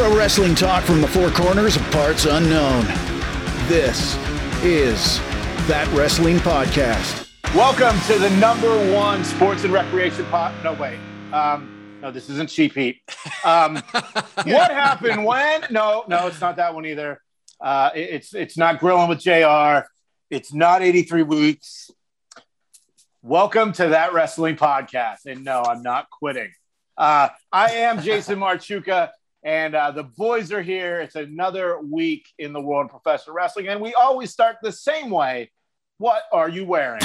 Pro wrestling talk from the four corners of parts unknown. This is That Wrestling Podcast. Welcome to the number one sports and recreation pod. No, wait. Um, no, this isn't Cheap Heat. Um, what happened when? No, no, it's not that one either. Uh, it- it's it's not grilling with Jr. It's not 83 weeks. Welcome to that wrestling podcast. And no, I'm not quitting. Uh, I am Jason Marchuka, and uh, the boys are here. It's another week in the world of professional wrestling, and we always start the same way. What are you wearing?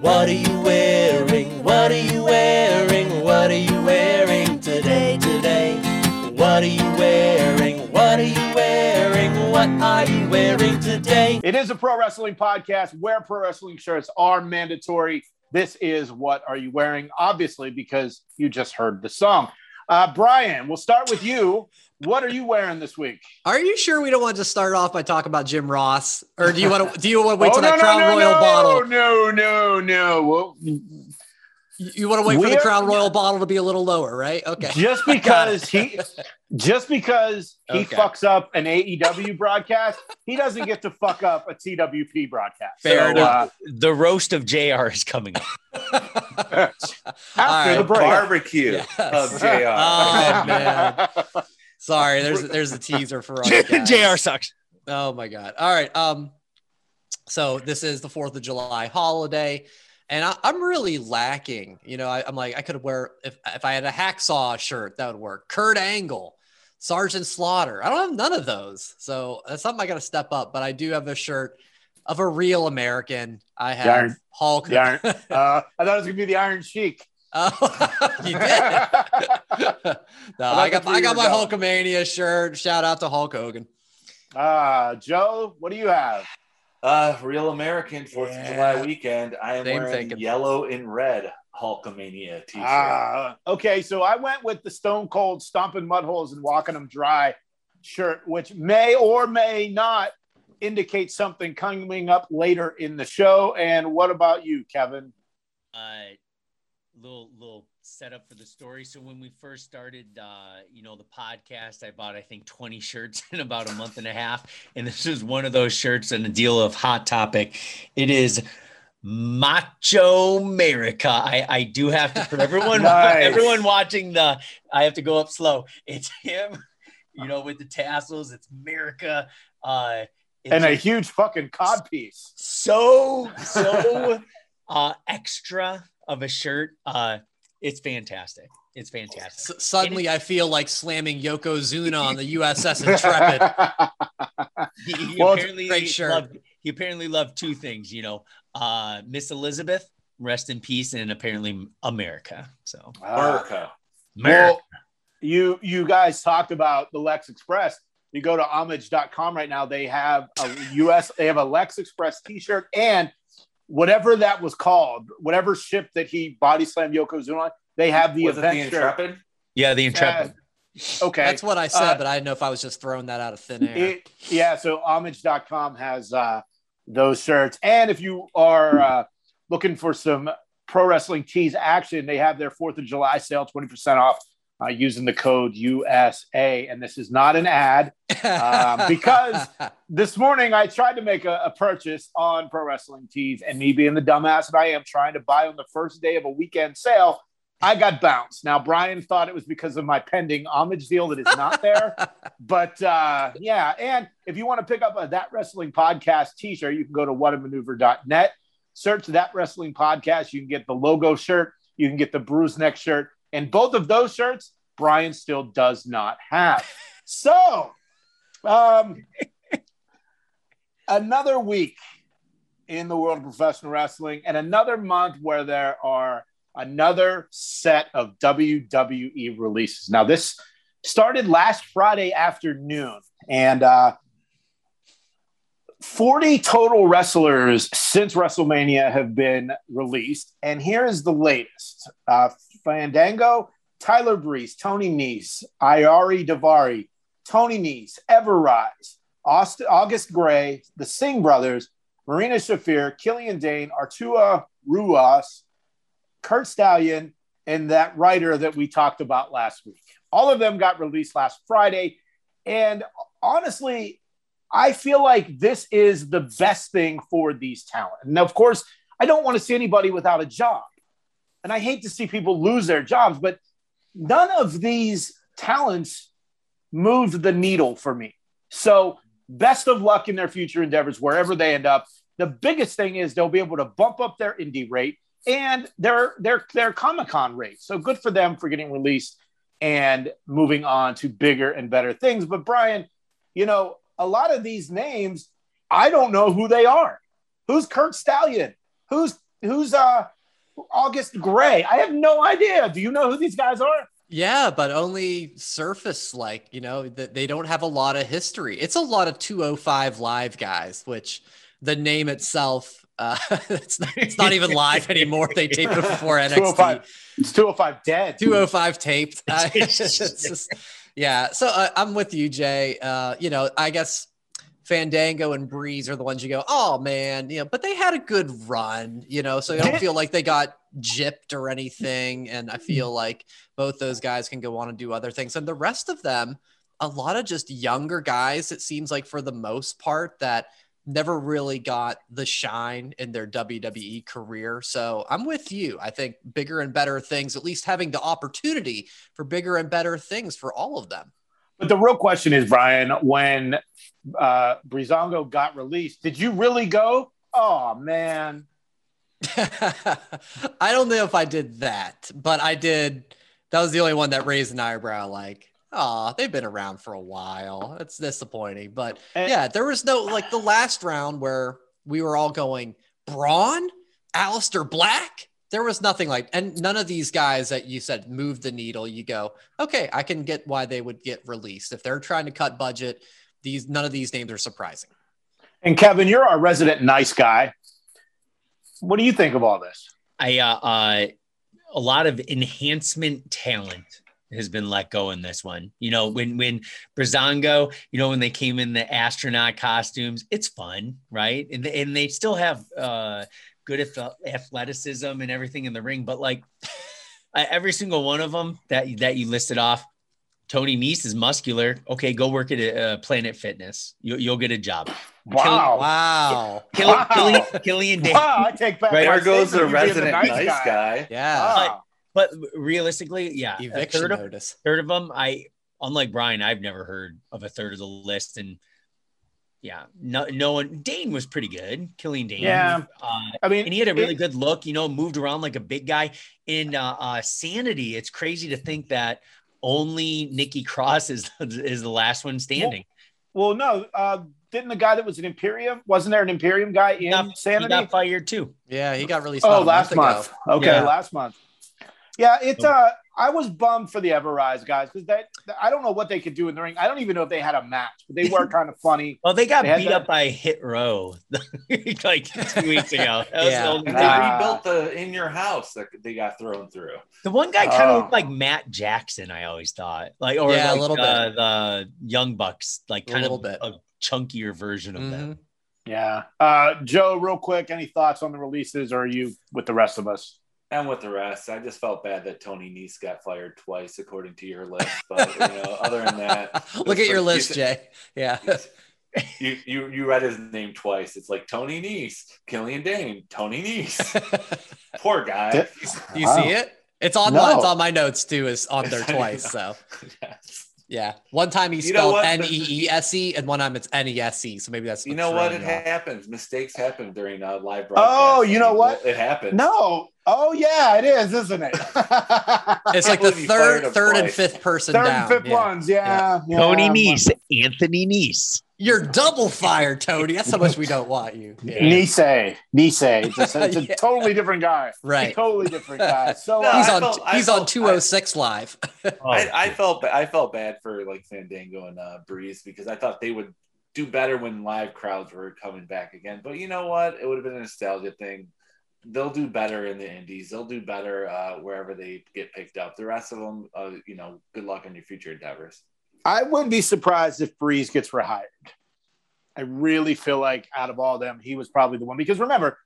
What are you wearing? What are you wearing? What are you wearing today? Today? What are you wearing? What are you wearing? What are you wearing today? It is a pro wrestling podcast where pro wrestling shirts are mandatory. This is what are you wearing? Obviously, because you just heard the song. Uh, Brian, we'll start with you. What are you wearing this week? Are you sure we don't want to start off by talking about Jim Ross, or do you want to? Do you want to wait Oh, till no, that no, Crown no, Royal no, bottle? No, no, no. Well, You want to wait for the Crown Royal bottle to be a little lower, right? Okay. just because he, just because he Okay. fucks up an AEW broadcast, he doesn't get to fuck up a TWP broadcast. Fair So, enough. the roast of JR is coming up. uh, after All the break. barbecue Yes. of JR. Oh man, sorry. There's there's a teaser for all. JR sucks. Oh my god. All right. Um, so this is the Fourth of July holiday, and I, I'm really lacking. You know, I, I'm like I could wear if if I had a hacksaw shirt that would work. Kurt Angle, Sergeant Slaughter. I don't have none of those, so that's something I got to step up. But I do have a shirt of a real American. I have Hulk. Iron, uh, I thought it was gonna be the Iron Sheik. Oh, you did. no, I got I got my going. Hulkamania shirt. Shout out to Hulk Hogan. Uh, Joe, what do you have? Uh, real American Fourth Yeah. of July weekend. I am Same wearing thinking. yellow and red Hulkamania t-shirt. Ah, okay. So I went with the Stone Cold Stomping Mud Holes and Walking Them Dry shirt, which may or may not indicate something coming up later in the show. And what about you, Kevin? Uh, little little setup for the story. So when we first started, uh, you know, the podcast, I bought I think 20 shirts in about a month and a half, and this is one of those shirts and a deal of hot topic. It is. Macho America. I, I do have to for everyone Nice. everyone watching the I have to go up slow. It's him, you know, with the tassels. It's America. Uh, it's And a huge fucking cod piece. so so uh extra of a shirt uh it's fantastic it's fantastic S- suddenly, I feel like slamming Yokozuna on the USS Intrepid. he, he Well, apparently great shirt. loved he apparently loved two things you know uh miss elizabeth rest in peace and apparently america so America. america Well, you you guys talked about the Lex Express. You go to homage.com right now, they have a US, they have a Lex Express t-shirt and whatever that was called, whatever ship that he body slammed Yokozuna on, they have the Was it the. Intrepid? yeah the intrepid Uh, okay. That's what I said, Uh, but I didn't know if I was just throwing that out of thin air. It, yeah, so homage.com has uh, those shirts. And if you are uh, looking for some pro wrestling tees action, they have their 4th of July sale, 20% off uh, using the code USA. And this is not an ad. um, because- This morning, I tried to make a, a purchase on pro wrestling tees, and me being the dumbass that I am trying to buy on the first day of a weekend sale. I got bounced. Now, Brian thought it was because of my pending homage deal that is not there. But uh, yeah, and if you want to pick up a That Wrestling Podcast t shirt, you can go to whatamaneuver.net, search That Wrestling Podcast. You can get the logo shirt, you can get the bruise neck shirt, and both of those shirts, Brian still does not have. So, um, another week in the world of professional wrestling, and another month where there are another set of WWE releases. Now, this started last Friday afternoon, and uh, 40 total wrestlers since WrestleMania have been released. And here is the latest uh, Fandango, Tyler Breeze, Tony Nese, Ariya Daivari, Tony Nese, Ever-Rise, Aust- August Grey, the Singh brothers, Marina Shafir, Killian Dain, Arturo Ruas, Curt Stallion, and that writer that we talked about last week. All of them got released last Friday. And honestly, I feel like this is the best thing for these talent. And of course, I don't want to see anybody without a job. And I hate to see people lose their jobs, but none of these talents moved the needle for me. So, best of luck in their future endeavors, wherever they end up. The biggest thing is they'll be able to bump up their indie rate and their their their Comic Con rate. So good for them for getting released and moving on to bigger and better things. But Brian, you know, a lot of these names, I don't know who they are. Who's Curt Stallion? Who's who's uh August Grey? I have no idea. Do you know who these guys are? Yeah, but only surface like, you know, that they don't have a lot of history. It's a lot of 205 live guys, which the name itself uh, it's, not, it's not even live anymore. They taped it before NXT. 205. It's 205 dead. 205 taped. Uh, just, yeah. So uh, I'm with you, Jay. Uh, you know, I guess Fandango and Breeze are the ones you go, oh man, you know, but they had a good run, you know, so I don't feel like they got gypped or anything. And I mm-hmm. feel like both those guys can go on and do other things. And the rest of them, a lot of just younger guys, it seems like for the most part, that never really got the shine in their WWE career. So I'm with you. I think bigger and better things, at least having the opportunity for bigger and better things for all of them. But the real question is, Brian, when uh, Breezango got released, did you really go? Oh man. I don't know if I did that, but I did. That was the only one that raised an eyebrow. Like, oh, they've been around for a while. It's disappointing. But and, yeah, there was no like the last round where we were all going, Braun, Aleister Black. There was nothing like, and none of these guys that you said move the needle. You go, okay, I can get why they would get released if they're trying to cut budget. These none of these names are surprising. And Kevin, you're our resident nice guy. What do you think of all this? I uh, uh a lot of enhancement talent has been let go in this one. You know, when when Breezango, you know, when they came in the astronaut costumes, it's fun, right? And and they still have uh good athleticism and everything in the ring, but like every single one of them that that you listed off, Tony Nese is muscular. Okay, go work at a, uh, Planet Fitness. You, you'll get a job. Wow! Kill, wow! Kill, wow. Killian, Killian Dain. Wow! I take back. Right, there goes the resident nice, nice guy. guy. Yeah. Wow. But realistically, yeah, eviction third notice. Of, third of them, I unlike Brian, I've never heard of a third of the list, and yeah, no, no one. Dain was pretty good, Killian Dain. Yeah, uh, I mean, and he had a really it, good look. You know, moved around like a big guy. In uh, uh, Sanity, it's crazy to think that only Nikki Cross is is the last one standing. Well, well no, uh, didn't the guy that was an Imperium wasn't there an Imperium guy in got, Sanity? He got fired too. Yeah, he got released. Oh, last month. month. Okay, yeah. last month. Yeah, it's uh I was bummed for the Ever-Rise guys because that I don't know what they could do in the ring. I don't even know if they had a match, but they were kind of funny. well, they got they beat up by Hit Row like two weeks ago. yeah. The they rebuilt the in your house that they got thrown through. The one guy kind of looked like Matt Jackson. I always thought, like or yeah, like, a little uh, bit. the Young Bucks, like kind a of bit. a chunkier version of mm-hmm. them. Yeah, uh, Joe, real quick, any thoughts on the releases, or are you with the rest of us? And with the rest. I just felt bad that Tony Nese got fired twice, according to your list. But you know, other than that, look at your list, Jay. Yeah. You, you you read his name twice. It's like Tony Nese, Killian Dain, Tony Nese. Poor guy. Do you see it? It's on no. it's on my notes too. Is on there twice. So yes. Yeah. One time he spelled N E E S E, and one time it's N E S E. So maybe that's you know what it happens. Mistakes happen during a live broadcast. Oh, you know what? It happens. No. Oh yeah, it is, isn't it? it's like the third, third and fifth person third down. and fifth yeah. ones. Yeah. yeah. Tony Nese, Anthony Nese. You're double fired, Tony. That's how much we don't want you. Yeah. Nisei, Nisei. It's, a, it's a yeah. totally different guy. Right. totally different guy. So no, uh, he's on felt, he's felt, on 206 I, live. oh, I, I, felt I felt bad for like Fandango and uh, Breeze because I thought they would do better when live crowds were coming back again. But you know what? It would have been a nostalgia thing. They'll do better in the Indies. They'll do better uh, wherever they get picked up. The rest of them, uh, you know, good luck on your future endeavors. I wouldn't be surprised if Breeze gets rehired. I really feel like out of all of them, he was probably the one because remember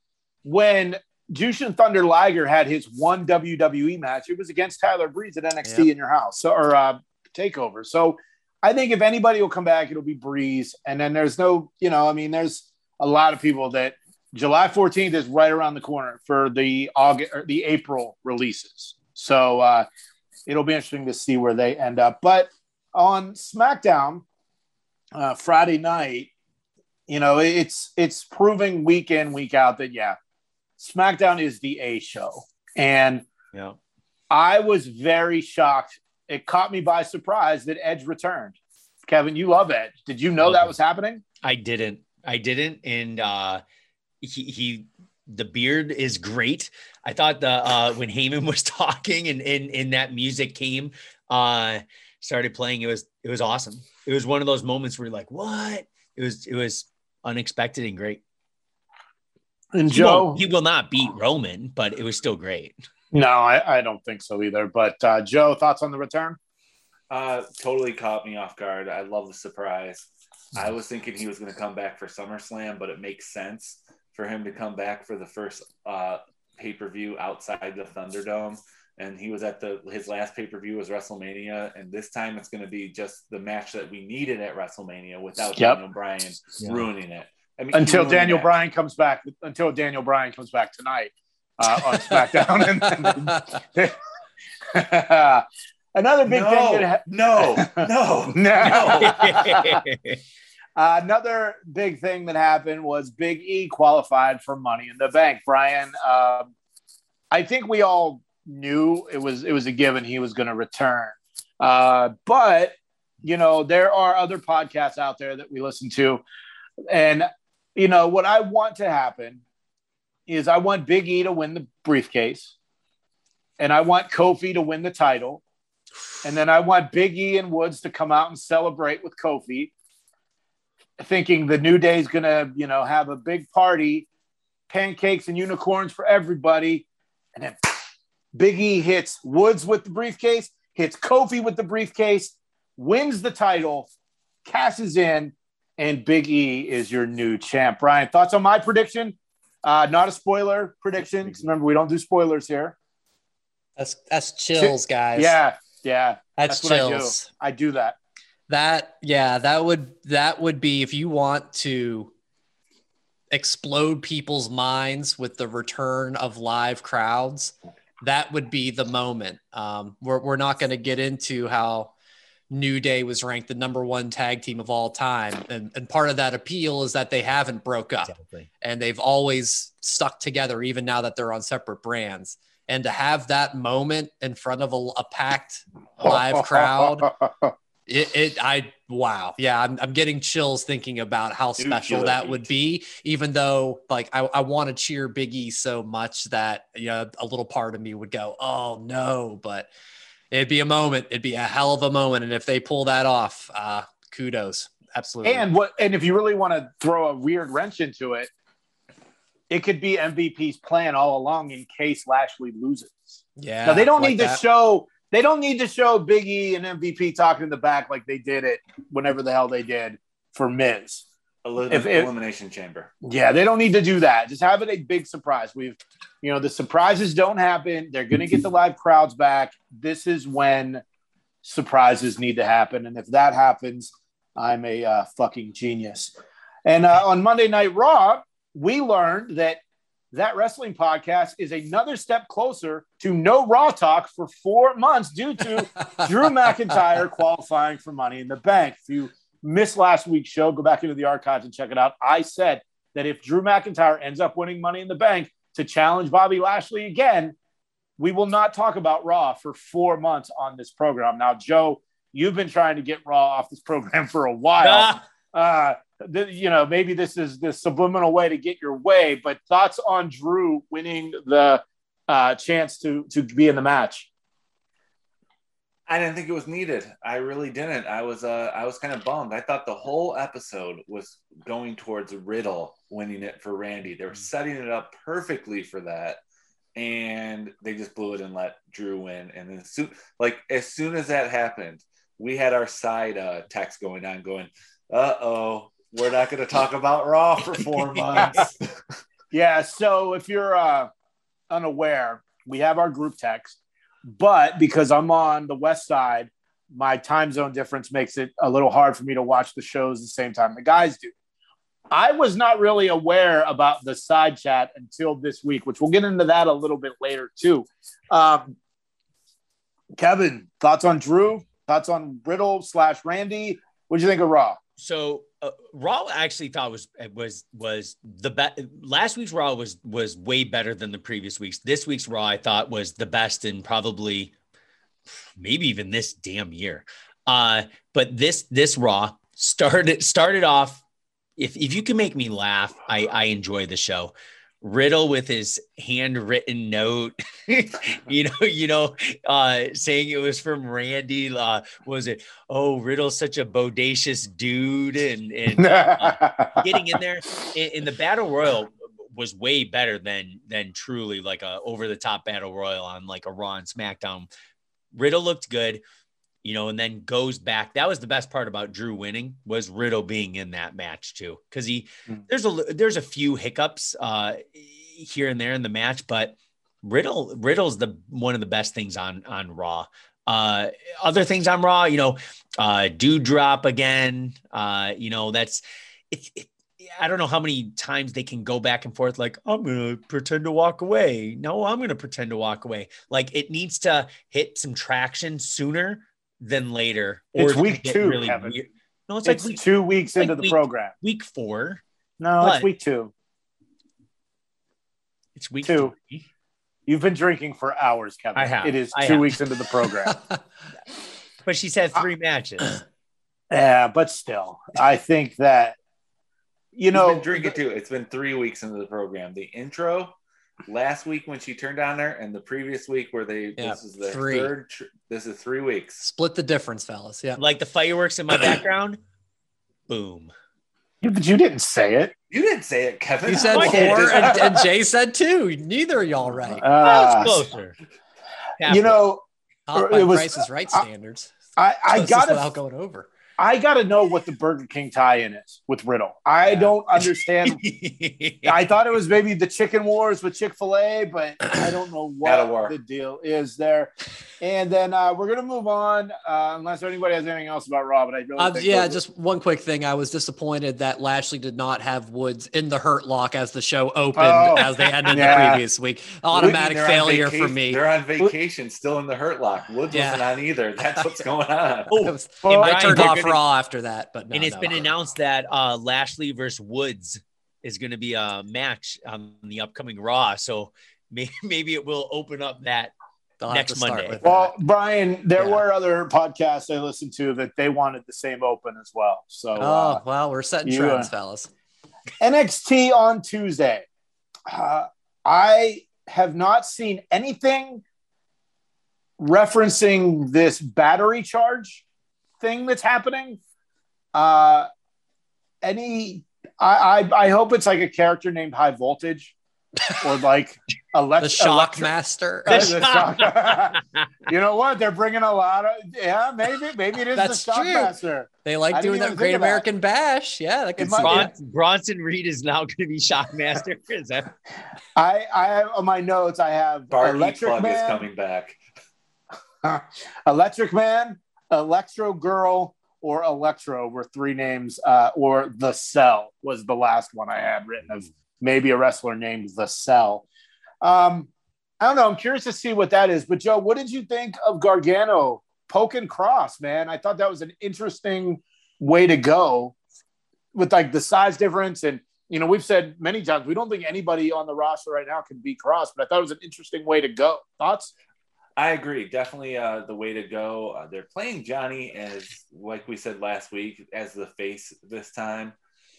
when Jushin Thunder Liger had his one WWE match. It was against Tyler Breeze at NXT Yep. in your house so, or uh, Takeover. So I think if anybody will come back, it'll be Breeze. And then there's no, you know, I mean, there's a lot of people that July 14th is right around the corner for the August or the April releases. So uh, it'll be interesting to see where they end up. But on SmackDown uh, Friday night, you know, it's it's proving week in week out that yeah, SmackDown is the A show, and Yeah. I was very shocked. It caught me by surprise that Edge returned. Kevin, you love Edge. Did you know that was happening? I didn't. I didn't. And uh he, he the beard is great. I thought the uh when Heyman was talking and and, and that music came uh started playing, it was it was awesome. It was one of those moments where you're like, what? It was it was unexpected and great. And He won't- he will not beat Roman, but it was still great. no, I, I don't think so either. But uh, Joe, thoughts on the return? Uh, totally caught me off guard. I love the surprise. I was thinking he was going to come back for SummerSlam, but it makes sense for him to come back for the first uh, pay per view outside the Thunderdome. And he was at the his last pay per view was WrestleMania, and this time it's going to be just the match that we needed at WrestleMania without Yep. Daniel Bryan Yeah. ruining it. I mean, Until Daniel match. Bryan comes back. Until Daniel Bryan comes back tonight uh, on SmackDown. And- Another big no, thing that ha- no, no, no. Uh, another big thing that happened was Big E qualified for Money in the Bank. Brian, um, I think we all knew it was it was a given he was going to return, uh, but you know there are other podcasts out there that we listen to, and you know what I want to happen is I want Big E to win the briefcase, and I want Kofi to win the title, and then I want Big E and Woods to come out and celebrate with Kofi thinking the new day is going to, you know, have a big party, pancakes and unicorns for everybody. And then Big E hits Woods with the briefcase, hits Kofi with the briefcase, wins the title, cashes in, and Big E is your new champ. Brian, thoughts on my prediction? Uh, not a spoiler prediction. Remember, we don't do spoilers here. That's that's chills, guys. Yeah, yeah, that's, that's what I do. chills. I do that. That yeah, that would that would be if you want to explode people's minds with the return of live crowds. That would be the moment. Um, we're we're not going to get into how New Day was ranked the number one tag team of all time, and and part of that appeal is that they haven't broke up Exactly. and they've always stuck together even now that they're on separate brands and to have that moment in front of a, a packed live crowd it, it i wow yeah I'm, I'm getting chills thinking about how special Nuclear that would be even though like i, I want to cheer biggie so much that you know a little part of me would go oh no but it'd be a moment it'd be a hell of a moment and if they pull that off uh kudos absolutely And what? And if you really want to throw a weird wrench into it, it could be MVP's plan all along in case Lashley loses. yeah now they don't like need to that. show. They don't need to show Big E and MVP talking in the back like they did it whenever the hell they did for Miz. If- if- elimination chamber. Yeah, they don't need to do that. Just have it a big surprise. We've, you know, the surprises don't happen. They're going to get the live crowds back. This is when surprises need to happen. And if that happens, I'm a uh, fucking genius. And uh, on Monday Night Raw, we learned that that wrestling podcast is another step closer to no Raw talk for four months due to Drew McIntyre qualifying for Money in the Bank. If you missed last week's show, go back into the archives and check it out. I said that if Drew McIntyre ends up winning Money in the Bank to challenge Bobby Lashley again, we will not talk about Raw for four months on this program. Now, Joe, you've been trying to get Raw off this program for a while. uh, you know, maybe this is the subliminal way to get your way, but thoughts on Drew winning the uh, chance to to be in the match? I didn't think it was needed. I really didn't. I was uh I was kind of bummed. I thought the whole episode was going towards Riddle winning it for Randy. They were setting it up perfectly for that. And they just blew it and let Drew win. And then soon like as soon as that happened, we had our side uh text going on going, uh-oh, we're not gonna talk about Raw for four months. Yeah. So if you're uh, unaware, we have our group text, but because I'm on the west side, my time zone difference makes it a little hard for me to watch the shows the same time the guys do. I was not really aware about the side chat until this week, which we'll get into that a little bit later too. Um, Kevin, thoughts on Drew? Thoughts on Riddle slash Randy? What do you think of Raw? So uh, Raw actually thought was was was the best. Last week's Raw was was way better than the previous weeks. This week's Raw I thought was the best in probably maybe even this damn year. Uh, but this this Raw started started off. If if you can make me laugh, I I enjoy the show. Riddle with his handwritten note, you know, you know, uh, saying it was from Randy. Uh, was it? Oh, Riddle's such a bodacious dude, and and uh, getting in there in, in, the battle royal was way better than than truly like a over the top battle royal on like a Raw and SmackDown. Riddle looked good you know, and then goes back. That was the best part about Drew winning was Riddle being in that match too, because he mm. there's a there's a few hiccups uh, here and there in the match, but Riddle Riddle's the one of the best things on on Raw. Uh, other things on Raw, you know, uh, Doudrop again. Uh, you know, that's it, it I don't know how many times they can go back and forth. Like, I'm going to pretend to walk away. No, I'm going to pretend to walk away. Like, it needs to hit some traction sooner than later. it's week two, really Kevin. Weird. No, it's, it's like week, two weeks into the week, program. Week four. No, it's week two. It's week two. Three. You've been drinking for hours, Kevin. I have. It is I two have. weeks into the program. but she's had three uh, matches. Yeah, but still, I think that you know, drinking too. It's been three weeks into the program. The intro last week when she turned on there, and the previous week where they yeah, this is the three. third. Tr- this is three weeks. Split the difference, fellas. Yeah, like the fireworks in my background. Boom. but you didn't say it. You didn't say it, Kevin. You said four, and, and, Jay said two. Neither of y'all right. Uh, closer. You know, it was Price is Right standards. I, I, I got without going over. I got to know what the Burger King tie-in is with Riddle. I yeah. don't understand. I thought it was maybe the chicken wars with Chick Fil A, but I don't know what the deal is there. And then uh, we're gonna move on, uh, unless anybody has anything else about Raw. But I really uh, yeah, just one quick thing. I was disappointed that Lashley did not have Woods in the Hurt Lock as the show opened, oh, as they ended yeah. the previous week. Automatic failure for me. They're on vacation, still in the Hurt Lock. Woods yeah. wasn't on either. That's what's going on. oh, was, well, I turned off Raw after that, but no, and it's no. been announced that uh, Lashley versus Woods is going to be a match on the upcoming Raw. So maybe, maybe it will open up that next Monday. Well, Brian, there yeah. were other podcasts I listened to that they wanted the same open as well. So, oh, uh, well, we're setting you, trends, uh, fellas. NXT on Tuesday. Uh, I have not seen anything referencing this battery charge thing that's happening. Uh, any, I, I, I hope it's like a character named High Voltage or like elect- the shock master. Uh, the shock. you know what? They're bringing a lot of yeah. Maybe maybe it is That's the shock true. master. They like I doing that Great American Bash. Yeah, that could Bron- Bronson Reed is now going to be shock master. is that? I I have on my notes. I have Barky Electric Man is coming back. Electric Man, Electro Girl, or Electro were three names. Uh, or the Cell was the last one I had written of maybe a wrestler named The Cell. Um, I don't know. I'm curious to see what that is. But Joe, what did you think of Gargano poking Kross, man? I thought that was an interesting way to go with like the size difference. And, you know, we've said many times we don't think anybody on the roster right now can beat Kross, but I thought it was an interesting way to go. Thoughts? I agree. Definitely uh, the way to go. Uh, they're playing Johnny as, like we said last week, as the face this time.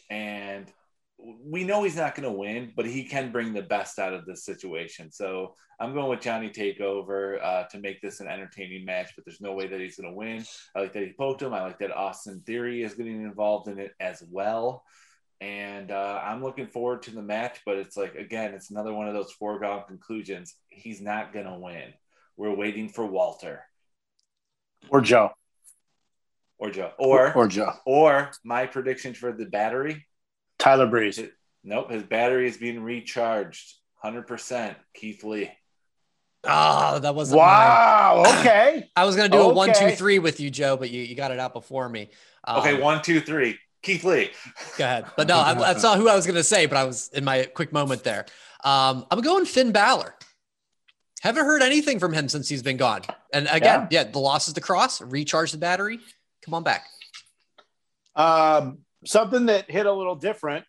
And we know he's not going to win, but he can bring the best out of this situation. So I'm going with Johnny Takeover uh, to make this an entertaining match, but there's no way that he's going to win. I like that he poked him. I like that Austin Theory is getting involved in it as well. And uh, I'm looking forward to the match, but it's like, again, it's another one of those foregone conclusions. He's not going to win. We're waiting for Walter. Or Joe. Or Joe. Or, or Joe. Or my prediction for the battery Tyler Breeze. Nope, his battery is being recharged. 100% Keith Lee. Oh, that wasn't mine. Wow. Okay. I was gonna do a one, two, Okay. three with you, Joe, but you, you got it out before me. Um, Okay, one, two, three. Keith Lee. Go ahead. But no, I, that's not who I was going to say, but I was in my quick moment there. Um, I'm going Finn Balor. Haven't heard anything from him since he's been gone. And again, yeah, the losses to Kross, recharge the battery. Come on back. Um, something that hit a little different.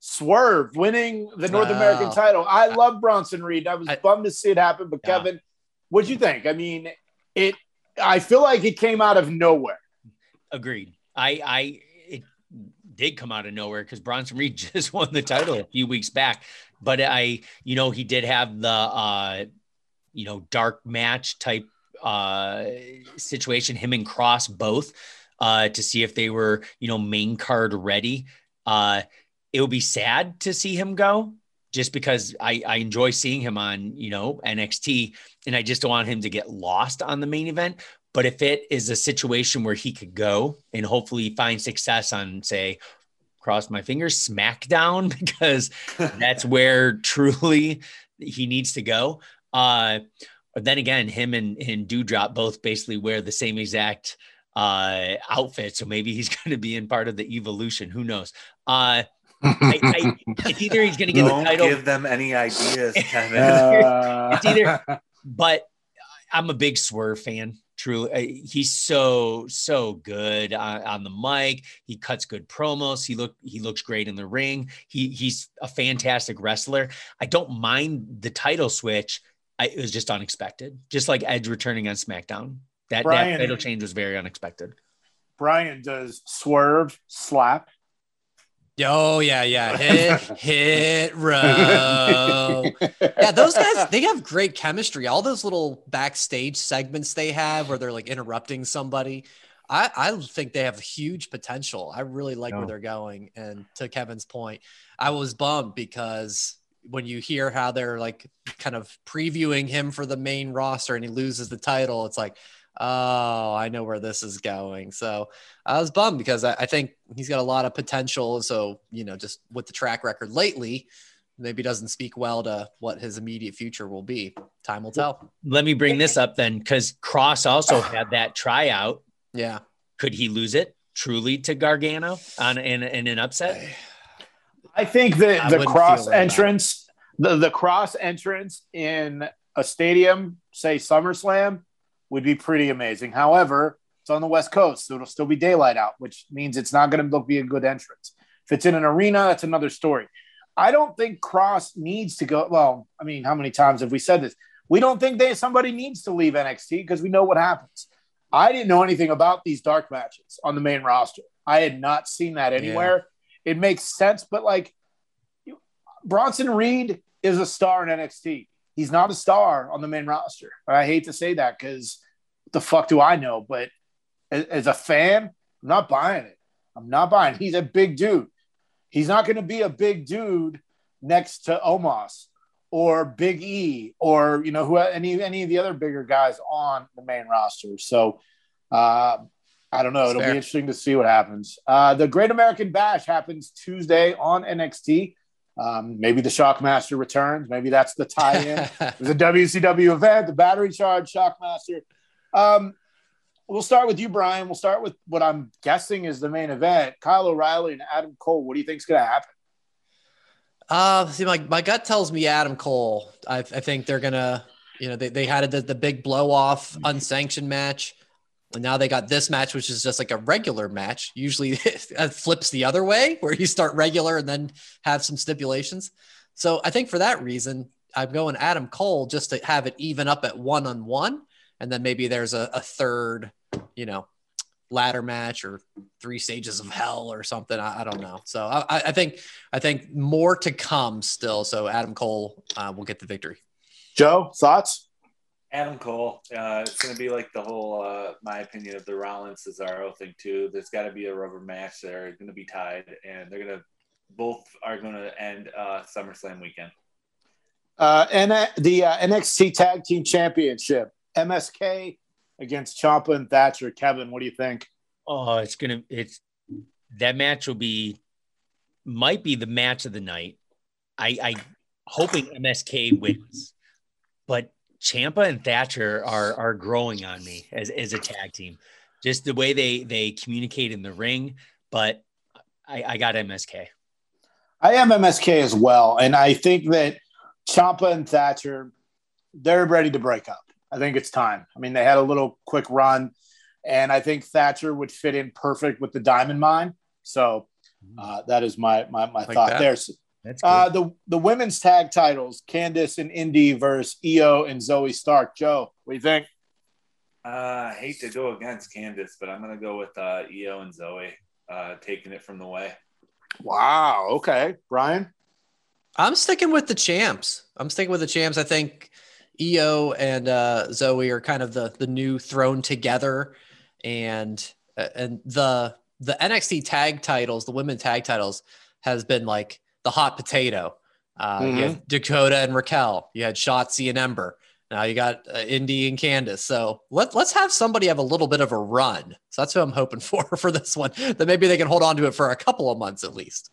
Swerve winning the North American title. I love Bronson Reed. I was I- bummed to see it happen, but Yeah. Kevin, what'd you think? I mean, it. I feel like it came out of nowhere. Agreed. I I it did come out of nowhere because Bronson Reed just won the title a few weeks back. But I, you know, he did have the uh you know dark match type uh situation, him and Kross both, uh, to see if they were, you know, main card ready. Uh it would be sad to see him go just because I, I enjoy seeing him on, you know, NXT and I just don't want him to get lost on the main event. But if it is a situation where he could go and hopefully find success on, say, cross my fingers, SmackDown, because that's where truly he needs to go. Uh, but then again, him and, and Doudrop both basically wear the same exact uh, outfit. So maybe he's going to be in part of the evolution. Who knows? Uh, I, I, it's either he's going to get Don't title. give them any ideas, Kevin. Uh, It's either- but I'm a big Swerve fan. Truly, Uh, he's so so good on, on the mic. He cuts good promos. He look he looks great in the ring. He he's a fantastic wrestler. I don't mind the title switch. I, it was just unexpected. Just like Edge returning on SmackDown. That Brian- that title change was very unexpected. Brian does swerve slap. Oh, yeah, yeah. Hit, hit, row. Yeah, those guys, they have great chemistry. All those little backstage segments they have where they're like interrupting somebody. I, I think they have huge potential. I really like where they're going. And to Kevin's point, I was bummed because when you hear how they're like kind of previewing him for the main roster and he loses the title, it's like, oh, I know where this is going. So I was bummed because I, I think he's got a lot of potential. So, you know, just with the track record lately, maybe doesn't speak well to what his immediate future will be. Time will tell. Let me bring this up then, because Kross also had that tryout. Yeah. Could he lose it truly to Gargano on in, in an upset? I think that the Kross feel right about entrance, the, the Kross entrance in a stadium, say SummerSlam, would be pretty amazing. However, it's on the West Coast, so it'll still be daylight out, which means it's not going to be a good entrance. If it's in an arena, that's another story. I don't think Kross needs to go. Well, I mean, how many times have we said this? We don't think that somebody needs to leave NXT because we know what happens. I didn't know anything about these dark matches on the main roster. I had not seen that anywhere. It makes sense, but like Bronson Reed is a star in NXT. He's not a star on the main roster. I hate to say that because the fuck do I know? But as, a fan, I'm not buying it. I'm not buying. it. He's a big dude. He's not going to be a big dude next to Omos or Big E or you know who any any of the other bigger guys on the main roster. So uh, I don't know. That's It'll fair. be interesting to see what happens. Uh, the Great American Bash happens Tuesday on NXT. Um, maybe the Shockmaster returns. Maybe that's the tie-in. It was a WCW event, the battery charge Shockmaster. Um, we'll start with you, Brian. We'll start with what I'm guessing is the main event. Kyle O'Reilly and Adam Cole. What do you think is going to happen? Uh, see, my, my gut tells me Adam Cole. I, I think they're gonna, you know, they, they had the, the big blow off unsanctioned match, and now they got this match, which is just like a regular match. Usually, it flips the other way, where you start regular and then have some stipulations. So I think for that reason, I'm going Adam Cole just to have it even up at one on one, and then maybe there's a, a third, you know, ladder match or three stages of hell or something. I, I don't know. So I, I think I think more to come still. So Adam Cole uh, will get the victory. Joe, thoughts? Adam Cole. Uh, it's going to be like the whole, uh, my opinion of the Rollins Cesaro thing too. There's got to be a rubber match. They're going to be tied, and they're going to both are going to end uh, SummerSlam weekend. Uh, and uh, the uh, NXT Tag Team Championship, MSK against Ciampa and Thatcher. Kevin, what do you think? Oh, it's gonna it's that match will be might be the match of the night. I I hoping MSK wins, but Ciampa and Thatcher are are growing on me as as a tag team. Just the way they they communicate in the ring, but I, I got MSK. I am MSK as well, and I think that Ciampa and Thatcher they're ready to break up. I think it's time. I mean, they had a little quick run, and I think Thatcher would fit in perfect with the Diamond Mine. So uh, that is my my, my Like thought that. there. That's good. Uh, the the women's tag titles: Candice and Indi versus Io and Zoey Stark. Joe, what do you think? Uh, I hate to go against Candice, but I'm gonna go with uh, Io and Zoe uh, taking it from the way. Wow. Okay, Brian. I'm sticking with the champs. I'm sticking with the champs. I think Io and uh, Zoe are kind of the the new thrown together, and uh, and the the NXT tag titles, the women tag titles, has been like the hot potato. Uh, You had Dakota and Raquel. You had Shotzi and Ember. Now you got uh, Indi and Candice. So let, let's have somebody have a little bit of a run. So that's what I'm hoping for for this one. That maybe they can hold on to it for a couple of months at least.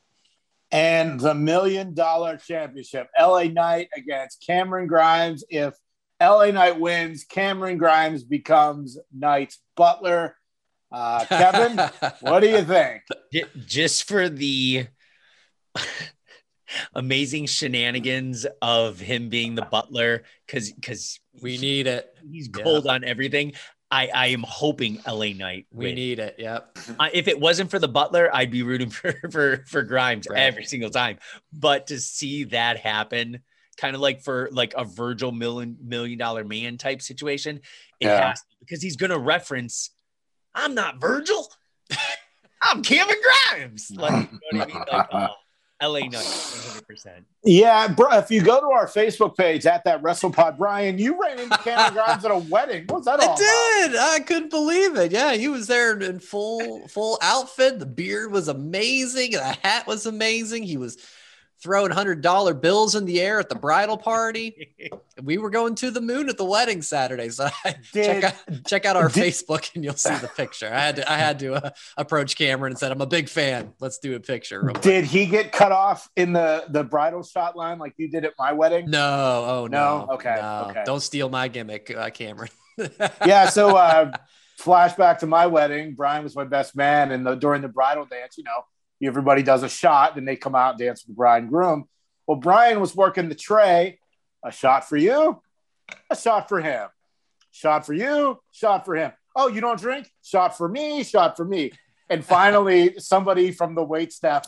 And the million dollar championship, LA Knight against Cameron Grimes. If LA Knight wins, Cameron Grimes becomes Knight's butler. Uh, Kevin, what do you think? Just for the amazing shenanigans of him being the butler because because we need it. he's Yeah. cold on everything I, I am hoping LA Knight We wins. need it. Yep. I, if it wasn't for the Butler, I'd be rooting for for for Grimes Right. every single time. But to see that happen, kind of like for like a Virgil million million dollar man type situation, it Yeah. has to, because he's gonna reference, I'm not Virgil, I'm Kevin Grimes. Like you know what I mean? Like uh, LA Knight, 100. percent Yeah, bro, if you go to our Facebook page at that WrestlePod, Brian, you ran into Cameron Grimes at a wedding. What's that all I about? did. I couldn't believe it. Yeah, he was there in full full outfit. The beard was amazing. The hat was amazing. He was throwing hundred dollar bills in the air at the bridal party. We were going to the moon at the wedding Saturday. So Did- check out check out our did- Facebook and you'll see the picture. I had to I had to uh, approach Cameron and said, "I'm a big fan. Let's do a picture." real quick." Did he get cut off in the the bridal shot line like you did at my wedding? No, oh no, No? Okay, no. okay. Don't steal my gimmick, uh, Cameron. yeah. So uh, flashback to my wedding. Brian was my best man, and the, during the bridal dance, you know, everybody does a shot, then they come out and dance with the bride and groom. Well, Brian was working the tray. A shot for you, a shot for him, shot for you, shot for him. Oh, you don't drink? Shot for me, shot for me. And finally, somebody from the wait staff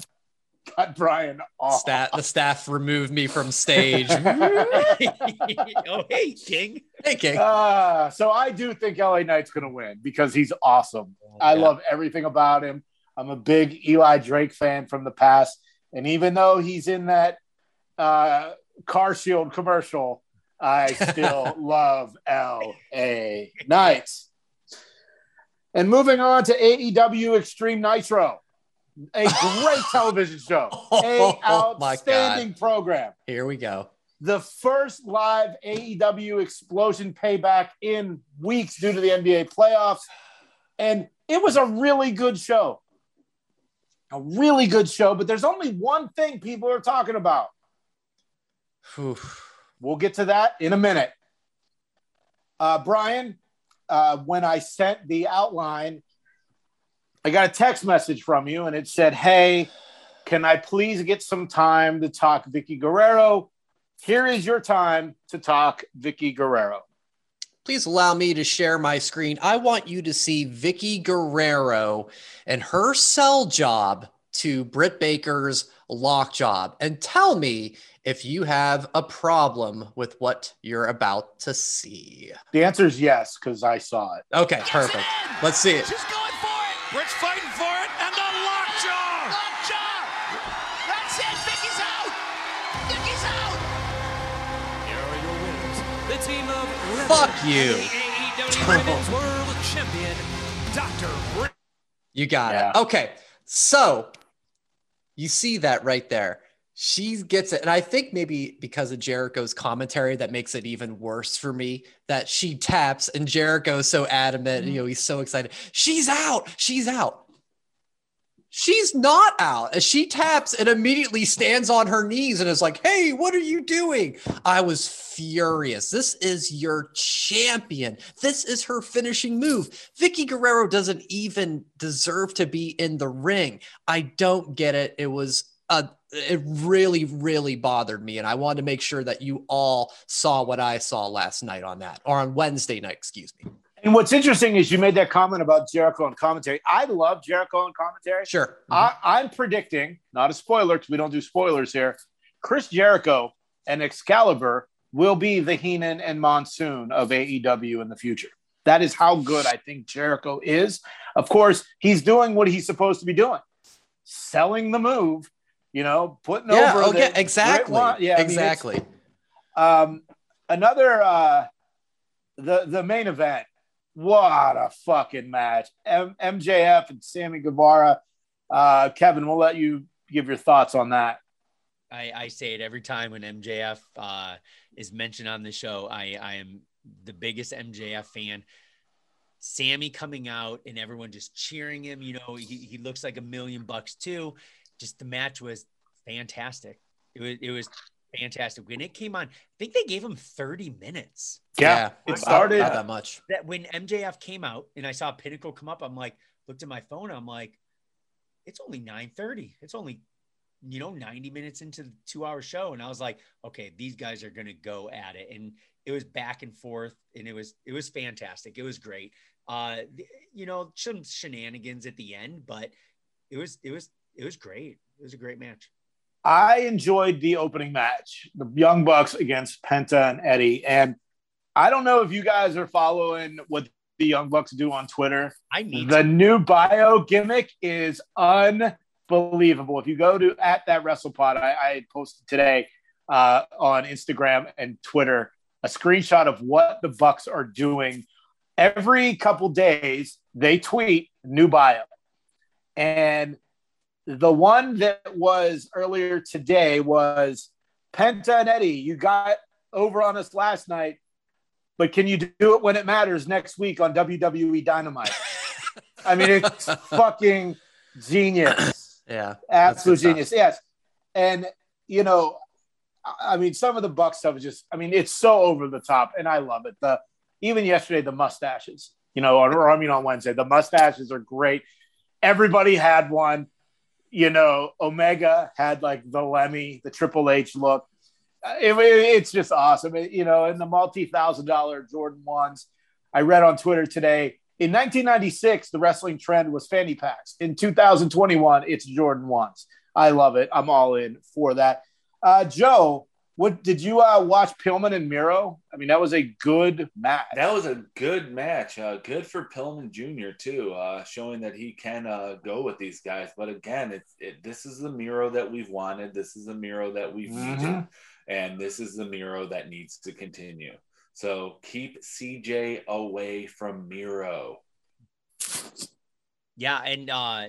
cut Brian off. Stat, the staff removed me from stage. oh hey King. hey, King. Uh, so I do think LA Knight's going to win because he's awesome. I Yeah. love everything about him. I'm a big Eli Drake fan from the past, and even though he's in that uh, CarShield commercial, I still love LA Knights. And moving on to AEW Extreme Nitro, a great television show, a Oh, outstanding program Here we go. the first live AEW explosion payback in weeks due to the NBA playoffs. And it was a really good show. A really good show, but there's only one thing people are talking about. We'll get to that in a minute. Uh, Brian, uh, when I sent the outline, I got a text message from you and it said, Hey, can I please get some time to talk Vickie Guerrero? Here is your time to talk Vickie Guerrero. Please allow me to share my screen. I want you to see Vickie Guerrero and her sell job to Britt Baker's lock job and tell me if you have a problem with what you're about to see. The answer is yes, because I saw it. Okay, perfect. Let's see it. She's going for it. Britt's fighting for it, Fuck you. AEW Women's World Champion, Dr. Britt. You got Yeah. it. Okay. So you see that right there. She gets it. And I think maybe because of Jericho's commentary, that makes it even worse for me that she taps and Jericho's so adamant. You know, he's so excited. She's out. She's out. She's not out. As she taps and immediately stands on her knees and is like, Hey, what are you doing? I was furious. This is your champion. This is her finishing move. Vickie Guerrero doesn't even deserve to be in the ring. I don't get it. It was a it really, really bothered me. And I wanted to make sure that you all saw what I saw last night on that, or on Wednesday night, excuse me. And what's interesting is you made that comment about Jericho and commentary. I love Jericho and commentary. Sure. I, I'm predicting, not a spoiler because we don't do spoilers here. Chris Jericho and Excalibur will be the Heenan and Monsoon of AEW in the future. That is how good I think Jericho is. Of course, he's doing what he's supposed to be doing, selling the move. You know, putting yeah, over. okay, the- exactly. Yeah, I mean, exactly. um, another uh, the the main event. What a fucking match! M- MJF and Sammy Guevara. Uh, Kevin, we'll let you give your thoughts on that. I, I say it every time when MJF uh, is mentioned on the show. I, I am the biggest MJF fan. Sammy coming out and everyone just cheering him. You know, he, he looks like a million bucks too. Just the match was fantastic. It was it was fantastic. When it came on, I think they gave him 30 minutes. Yeah, it started- not that much. That when MJF came out and I saw Pinnacle come up, I'm like, looked at my phone, I'm like, it's only 9:30. It's only you know 90 minutes into the two hour show and i was like okay these guys are going to go at it and it was back and forth and it was it was fantastic it was great uh you know some shenanigans at the end but it was it was it was great it was a great match I enjoyed the opening match, the Young Bucks against Penta and Eddie. And I don't know if you guys are following what the Young Bucks do on Twitter. i need The to, new bio gimmick is unbelievable. If you go to at that WrestlePod, I, I posted today uh, on Instagram and Twitter a screenshot of what the Bucks are doing. Every couple days, they tweet new bio, and the one that was earlier today was Penta and Eddie. You got over on us last night, but can you do it when it matters next week on WWE Dynamite? I mean, it's fucking genius. Yeah. Absolute good stuff. genius. Yes. And, you know, I- I mean, some of the Buck stuff is just, I mean, it's so over the top, and I love it. The even yesterday, the mustaches, you know, or, or I mean, on Wednesday, the mustaches are great. Everybody had one. You know, Omega had like the Lemmy, the Triple H look. Uh, it- it- it's just awesome. It- you know, and the multi thousand dollar Jordan ones. I read on Twitter today. In 1996, the wrestling trend was fanny packs. In 2021, it's Jordan ones. I love it. I'm all in for that. Uh, Joe, what did you uh, watch Pillman and Miro? I mean, that was a good match. That was a good match. Uh, good for Pillman Jr. too, uh, showing that he can uh, go with these guys. But again, it's it, this is the Miro that we've wanted. This is the Miro that we've Mhm. needed, and this is the Miro that needs to continue. So keep CJ away from Miro. yeah and uh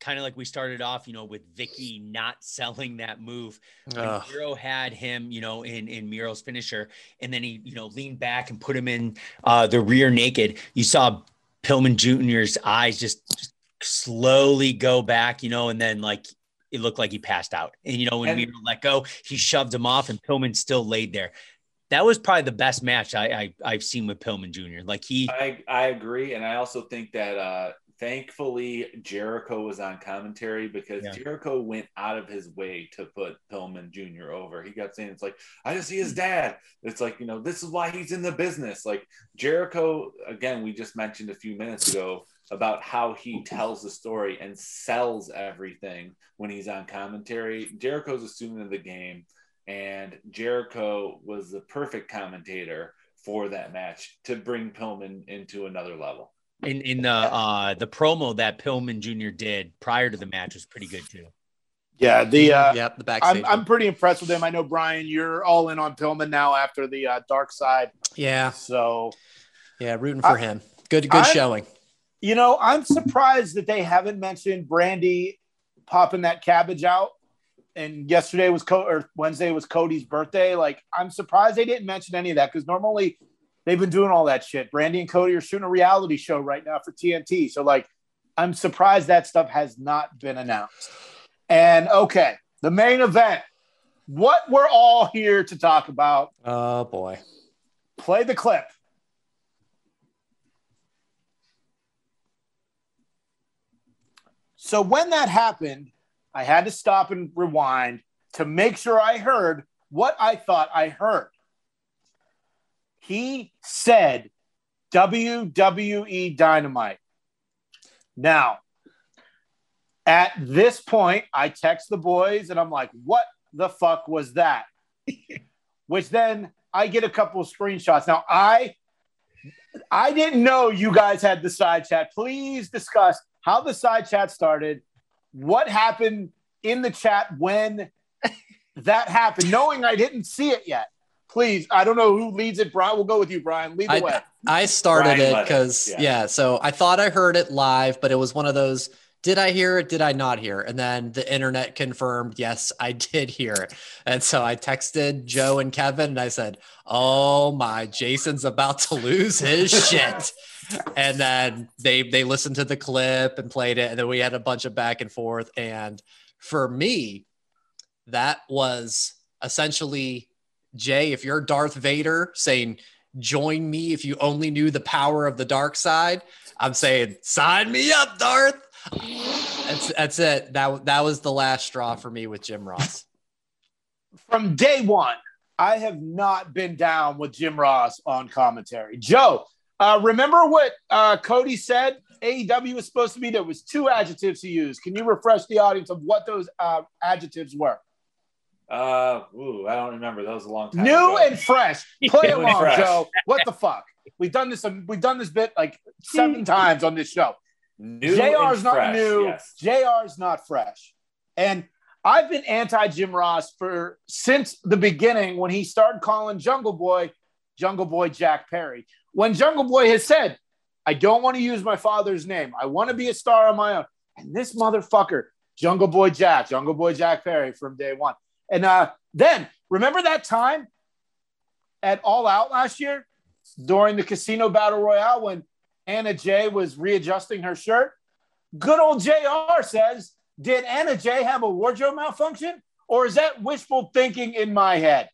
kind of like we started off you know with vicky not selling that move when Miro had him, you know, in in Miro's finisher, and then he, you know, leaned back and put him in uh, the rear naked. You saw Pillman Jr.'s eyes just, just slowly go back, you know, and then like it looked like he passed out. And you know, when And- Miro let go, he shoved him off, and Pillman still laid there. That was probably the best match I, I I've seen with Pillman Jr. Like he, I I agree, and I also think that uh, thankfully Jericho was on commentary because Yeah. Jericho went out of his way to put Pillman Jr. over. He got saying it's like I just see his hmm. dad. It's like you know this is why he's in the business. Like Jericho again, we just mentioned a few minutes ago about how he tells the story and sells everything when he's on commentary. Jericho's a student of the game, and Jericho was the perfect commentator for that match to bring Pillman into another level. In in the uh the promo that Pillman Jr. did prior to the match was pretty good too. Yeah, the uh, yep, the backstage. I'm, I'm pretty impressed with him. I know Brian, you're all in on Pillman now after the uh, Dark Side. yeah, So yeah, rooting for I- him. Good, good I- showing. you know, I'm surprised that they haven't mentioned Brandi popping that cabbage out. And yesterday was Co- or Wednesday was Cody's birthday. Like, I'm surprised they didn't mention any of that because normally they've been doing all that shit. Brandi and Cody are shooting a reality show right now for TNT. So, like, I'm surprised that stuff has not been announced. And okay, the main event. What we're all here to talk about. Oh boy. Play the clip. So when that happened, I had to stop and rewind to make sure I heard what I thought I heard. He said WWE Dynamite. Now, at this point, I text the boys and I'm like, what the fuck was that? Which then I get a couple of screenshots. Now, I I didn't know you guys had the side chat. Please discuss how the side chat started, what happened in the chat when that happened, knowing I didn't see it yet. Please, I don't know who leads it. Brian, we'll go with you, Brian. Lead the way. I, I started Brian it it, because yeah. yeah. So I thought I heard it live, but it was one of those. Did I hear it? Did I not hear? it? And then the internet confirmed, yes, I did hear it. And so I texted Joe and Kevin, and I said, "Oh my, Jason's about to lose his shit." And then they they listened to the clip and played it, and then we had a bunch of back and forth. And for me, that was essentially Jay, if you're Darth Vader saying, join me if you only knew the power of the dark side, I'm saying, sign me up, Darth. That's that's it. That that was the last straw for me with Jim Ross. From day one, I have not been down with Jim Ross on commentary. Joe, uh, remember what uh, Cody said? AEW was supposed to be. There was two adjectives he used. Can you refresh the audience of what those uh, adjectives were? Uh, ooh, I don't remember. That was a long time. New ago. and fresh. Play New and along, fresh. Joe. What the fuck? We've done this. We've done this bit like seven times on this show. new JR's not fresh, new. Yes. JR's not fresh. And I've been anti Jim Ross for since the beginning when he started calling Jungle Boy Jungle Boy Jack Perry. When Jungle Boy has said, I don't want to use my father's name. I want to be a star on my own. And this motherfucker, Jungle Boy Jack, Jungle Boy Jack Perry from day one. And uh, then remember that time at All Out last year during the Casino Battle Royale when Anna Jay was readjusting her shirt? Good old JR says, Did Anna Jay have a wardrobe malfunction? Or is that wishful thinking in my head?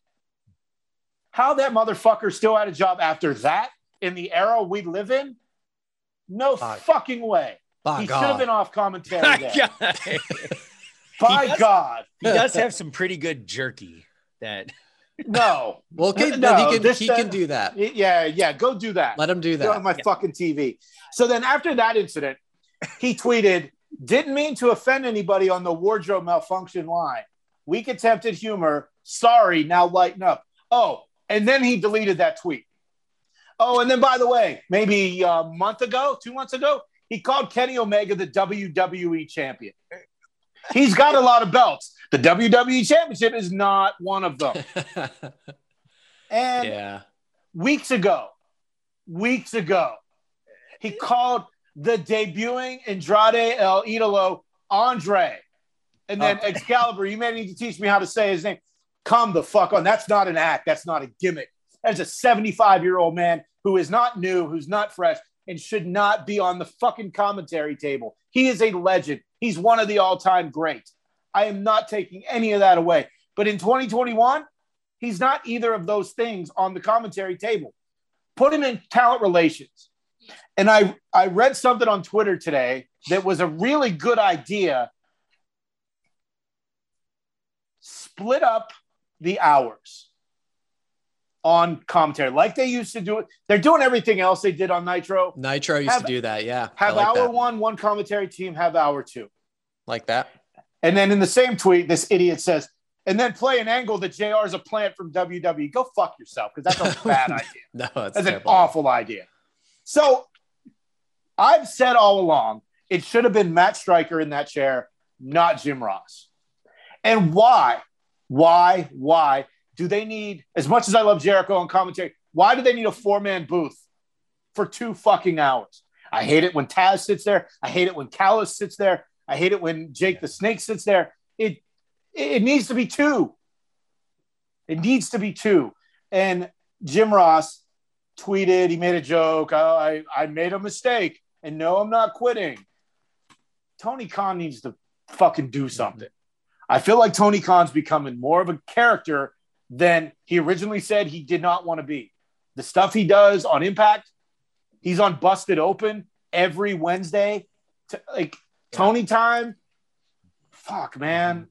How that motherfucker still had a job after that in the era we live in? No fucking way. By he should have been off commentary. My there. God. By He does- God. he does have some pretty good jerky that No. Well, can, No, he can this, he uh, can do that. Yeah, yeah. Go do that. Let him do Go on that. my fucking TV. So then after that incident, he tweeted, didn't mean to offend anybody on the wardrobe malfunction line. Weak attempted humor. Sorry, now lighten up. Oh, and then he deleted that tweet. Oh, and then by the way, maybe a month ago, two months ago, he called Kenny Omega the WWE champion. He's got a lot of belts. The WWE championship is not one of them. And yeah. weeks ago, weeks ago, he called the debuting Andrade El Idolo Andre. And then Oh. Excalibur, you may need to teach me how to say his name. Come the fuck on. That's not an act. That's not a gimmick. That's a 75 year old man who is not new, who's not fresh, and should not be on the fucking commentary table. He is a legend. He's one of the all time greats. I am not taking any of that away. But in 2021, he's not either of those things on the commentary table. Put him in talent relations. And I, I read something on Twitter today that was a really good idea. Split up the hours on commentary like they used to do it. They're doing everything else they did on Nitro. Nitro used Have- to do that. Yeah. Have like hour that. one, one commentary team, have hour two. Like that. And then in the same tweet, this idiot says, and then play an angle that JR is a plant from WWE. Go fuck yourself because that's a bad idea. No, it's That's an awful idea. So I've said all along it should have been Matt Striker in that chair, not Jim Ross. And why, why, why do they need, as much as I love Jericho on commentary, why do they need a four man booth for two fucking hours? I hate it when Taz sits there. I hate it when Callis sits there. I hate it when Jake the Snake sits there. It it needs to be two. It needs to be two. And Jim Ross tweeted, he made a joke. Oh, I, I made a mistake. And no, I'm not quitting. Tony Khan needs to fucking do something. I feel like Tony Khan's becoming more of a character than he originally said he did not want to be. The stuff he does on Impact, he's on Busted Open every Wednesday. T- like Tony time. Fuck, man.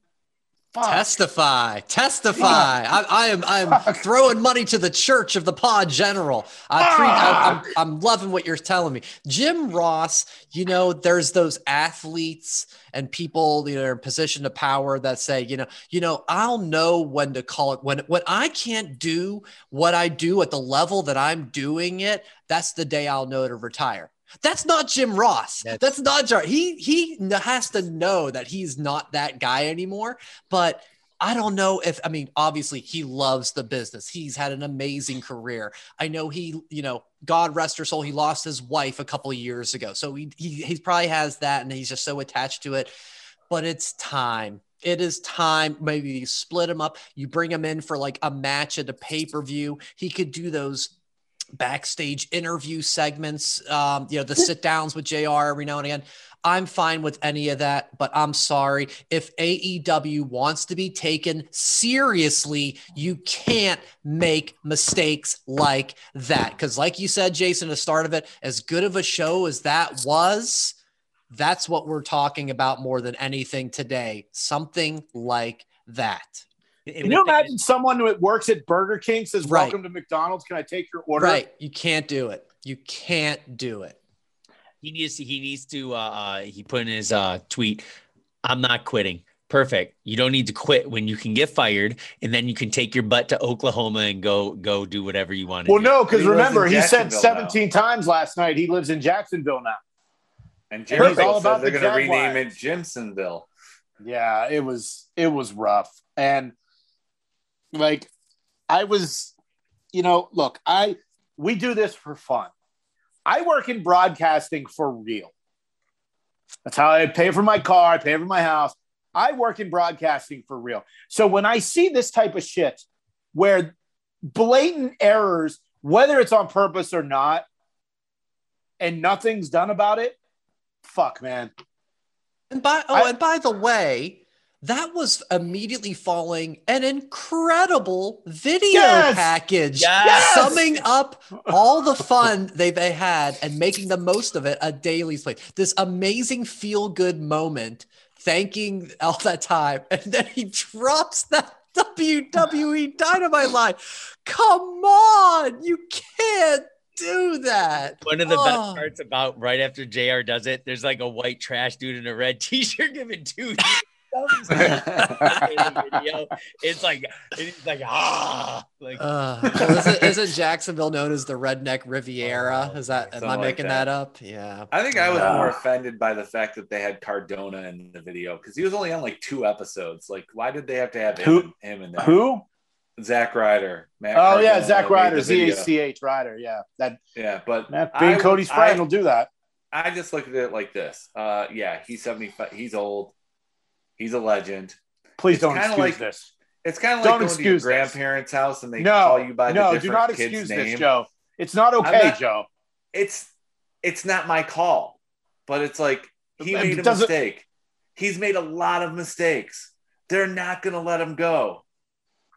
Fuck. Testify, testify. I, I am, I am Fuck. throwing money to the church of the Pod General. I pre- I, I'm, I'm loving what you're telling me, Jim Ross. You know, there's those athletes and people you know in position of power that say, you know, you know, I'll know when to call it when when I can't do what I do at the level that I'm doing it. That's the day I'll know to retire. That's not Jim Ross. That's- That's, not Jar. He he has to know that he's not that guy anymore. But I don't know if I mean obviously he loves the business. He's had an amazing career. I know he, you know, God rest her soul, he lost his wife a couple of years ago. So he he, he probably has that and he's just so attached to it. But it's time. It is time. Maybe you split him up. You bring him in for like a match at a pay per view. He could do those backstage interview segments, um, you know, the sit downs with JR every now and again. I'm fine with any of that, but I'm sorry. If AEW wants to be taken seriously, you can't make mistakes like that. Because, like you said, Jason, at the start of it, as good of a show as that was, that's what we're talking about more than anything today. Something like that. Can you imagine someone who works at Burger King says, Right. "Welcome to McDonald's. Can I take your order?" Right. You can't do it. You can't do it. He needs to, he needs to uh, uh he put in his uh tweet, I'm not quitting. Perfect. You don't need to quit when you can get fired and then you can take your butt to Oklahoma and go go do whatever you want to Well, do. no, because remember, he said Jacksonville now. 17 times last night he lives in Jacksonville now. And Heard Jericho all about said they're the going to rename it Jaguars. Jimsonville. Yeah, it was it was rough. And like I was, you know, look, I we do this for fun. I work in broadcasting for real. That's how I pay for my car, I pay for my house. I work in broadcasting for real. So when I see this type of shit where blatant errors, whether it's on purpose or not, and nothing's done about it, fuck, man. And by oh, I- and by the way, that was immediately following an incredible video Yes! package Yes! summing up all the fun they, they had and making the most of it a daily play. This amazing feel good moment, thanking all that time, and then he drops that WWE Dynamite line. Come on, you can't do that. One of the Oh. best parts about right after JR does it, there's like a white trash dude in a red t-shirt giving two thumbs up in the video. It's like it's like ah like Uh, well, isn't, isn't Jacksonville known as the Redneck Riviera? Is that am I Something like making that. that. up? Yeah. I think I was Yeah. more offended by the fact that they had Cardona in the video because he was only on like two episodes. Like, why did they have to have him, Who- him in there? Who? Zach Ryder. Matt Oh yeah, Zach Ryder, the Z video. A C H Ryder. Yeah, that Yeah, but that I being would- Cody's friend I- will do that. I just look at it like this. Uh, yeah, he's seventy five. He's old. He's a legend. Please It's don't excuse like- this. It's kind of Don't like going to your excuse this. grandparents' house and they No, call you by the no, different do not kid's excuse name. this, Joe. It's not okay, not- Joe. It's it's not my call, but it's like he It made a mistake. He's made a lot of mistakes. They're not going to let him go.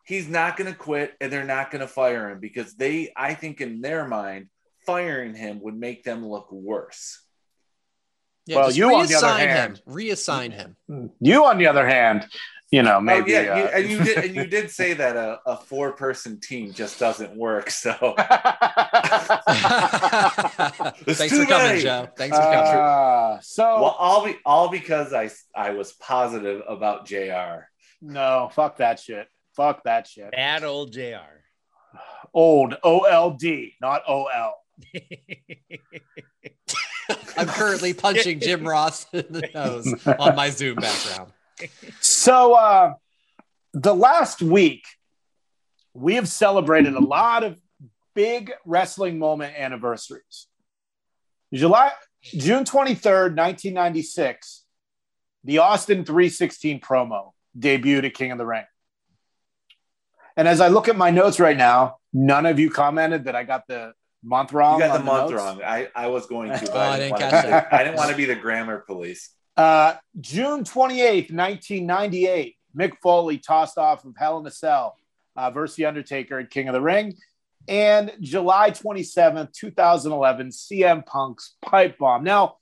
He's not going to quit, and they're not going to fire him because they, I think, in their mind, firing him would make them look worse. Yeah, Well, you, on the other hand- him. Reassign him. You, on the other hand, you know, maybe. oh yeah, you, uh, and you did, and you did say that a, a four-person team just doesn't work. So Thanks for coming, many. Joe. Thanks for coming. Uh, so well, all be all because I I was positive about Jr. no, fuck that shit. Fuck that shit. bad old JR. Old O L D, not O L. I'm currently punching Jim Ross in the nose on my Zoom background. So uh, the last week, we have celebrated a lot of big wrestling moment anniversaries. July, June 23rd, 1996, the Austin 316 promo debuted at King of the Ring. And as I look at my notes right now, none of you commented that I got the month wrong. You got on the month notes. wrong. I, I was going to, but Oh, I I, didn't didn't catch want to be the, I didn't want to be the grammar police. Uh, June 28th, 1998, Mick Foley tossed off of Hell in a Cell uh, versus The Undertaker at King of the Ring. And July 27th, 2011, CM Punk's Pipe Bomb. Now,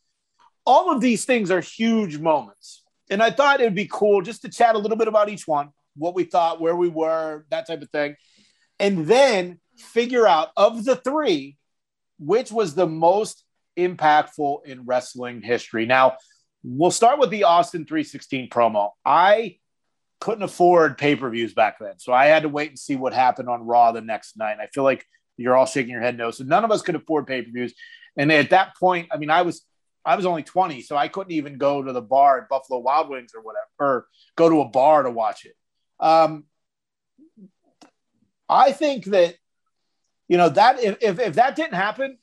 all of these things are huge moments. And I thought it'd be cool just to chat a little bit about each one, what we thought, where we were, that type of thing. And then figure out of the three, which was the most impactful in wrestling history. Now, we'll start with the Austin 316 promo. I couldn't afford pay per views back then. So I had to wait and see what happened on Raw the next night. I feel like you're all shaking your head no. So none of us could afford pay per views. And at that point, I mean, I was I was only 20, so I couldn't even go to the bar at Buffalo Wild Wings or whatever, or go to a bar to watch it. Um, I think that, you know, that if, if, if that didn't happen,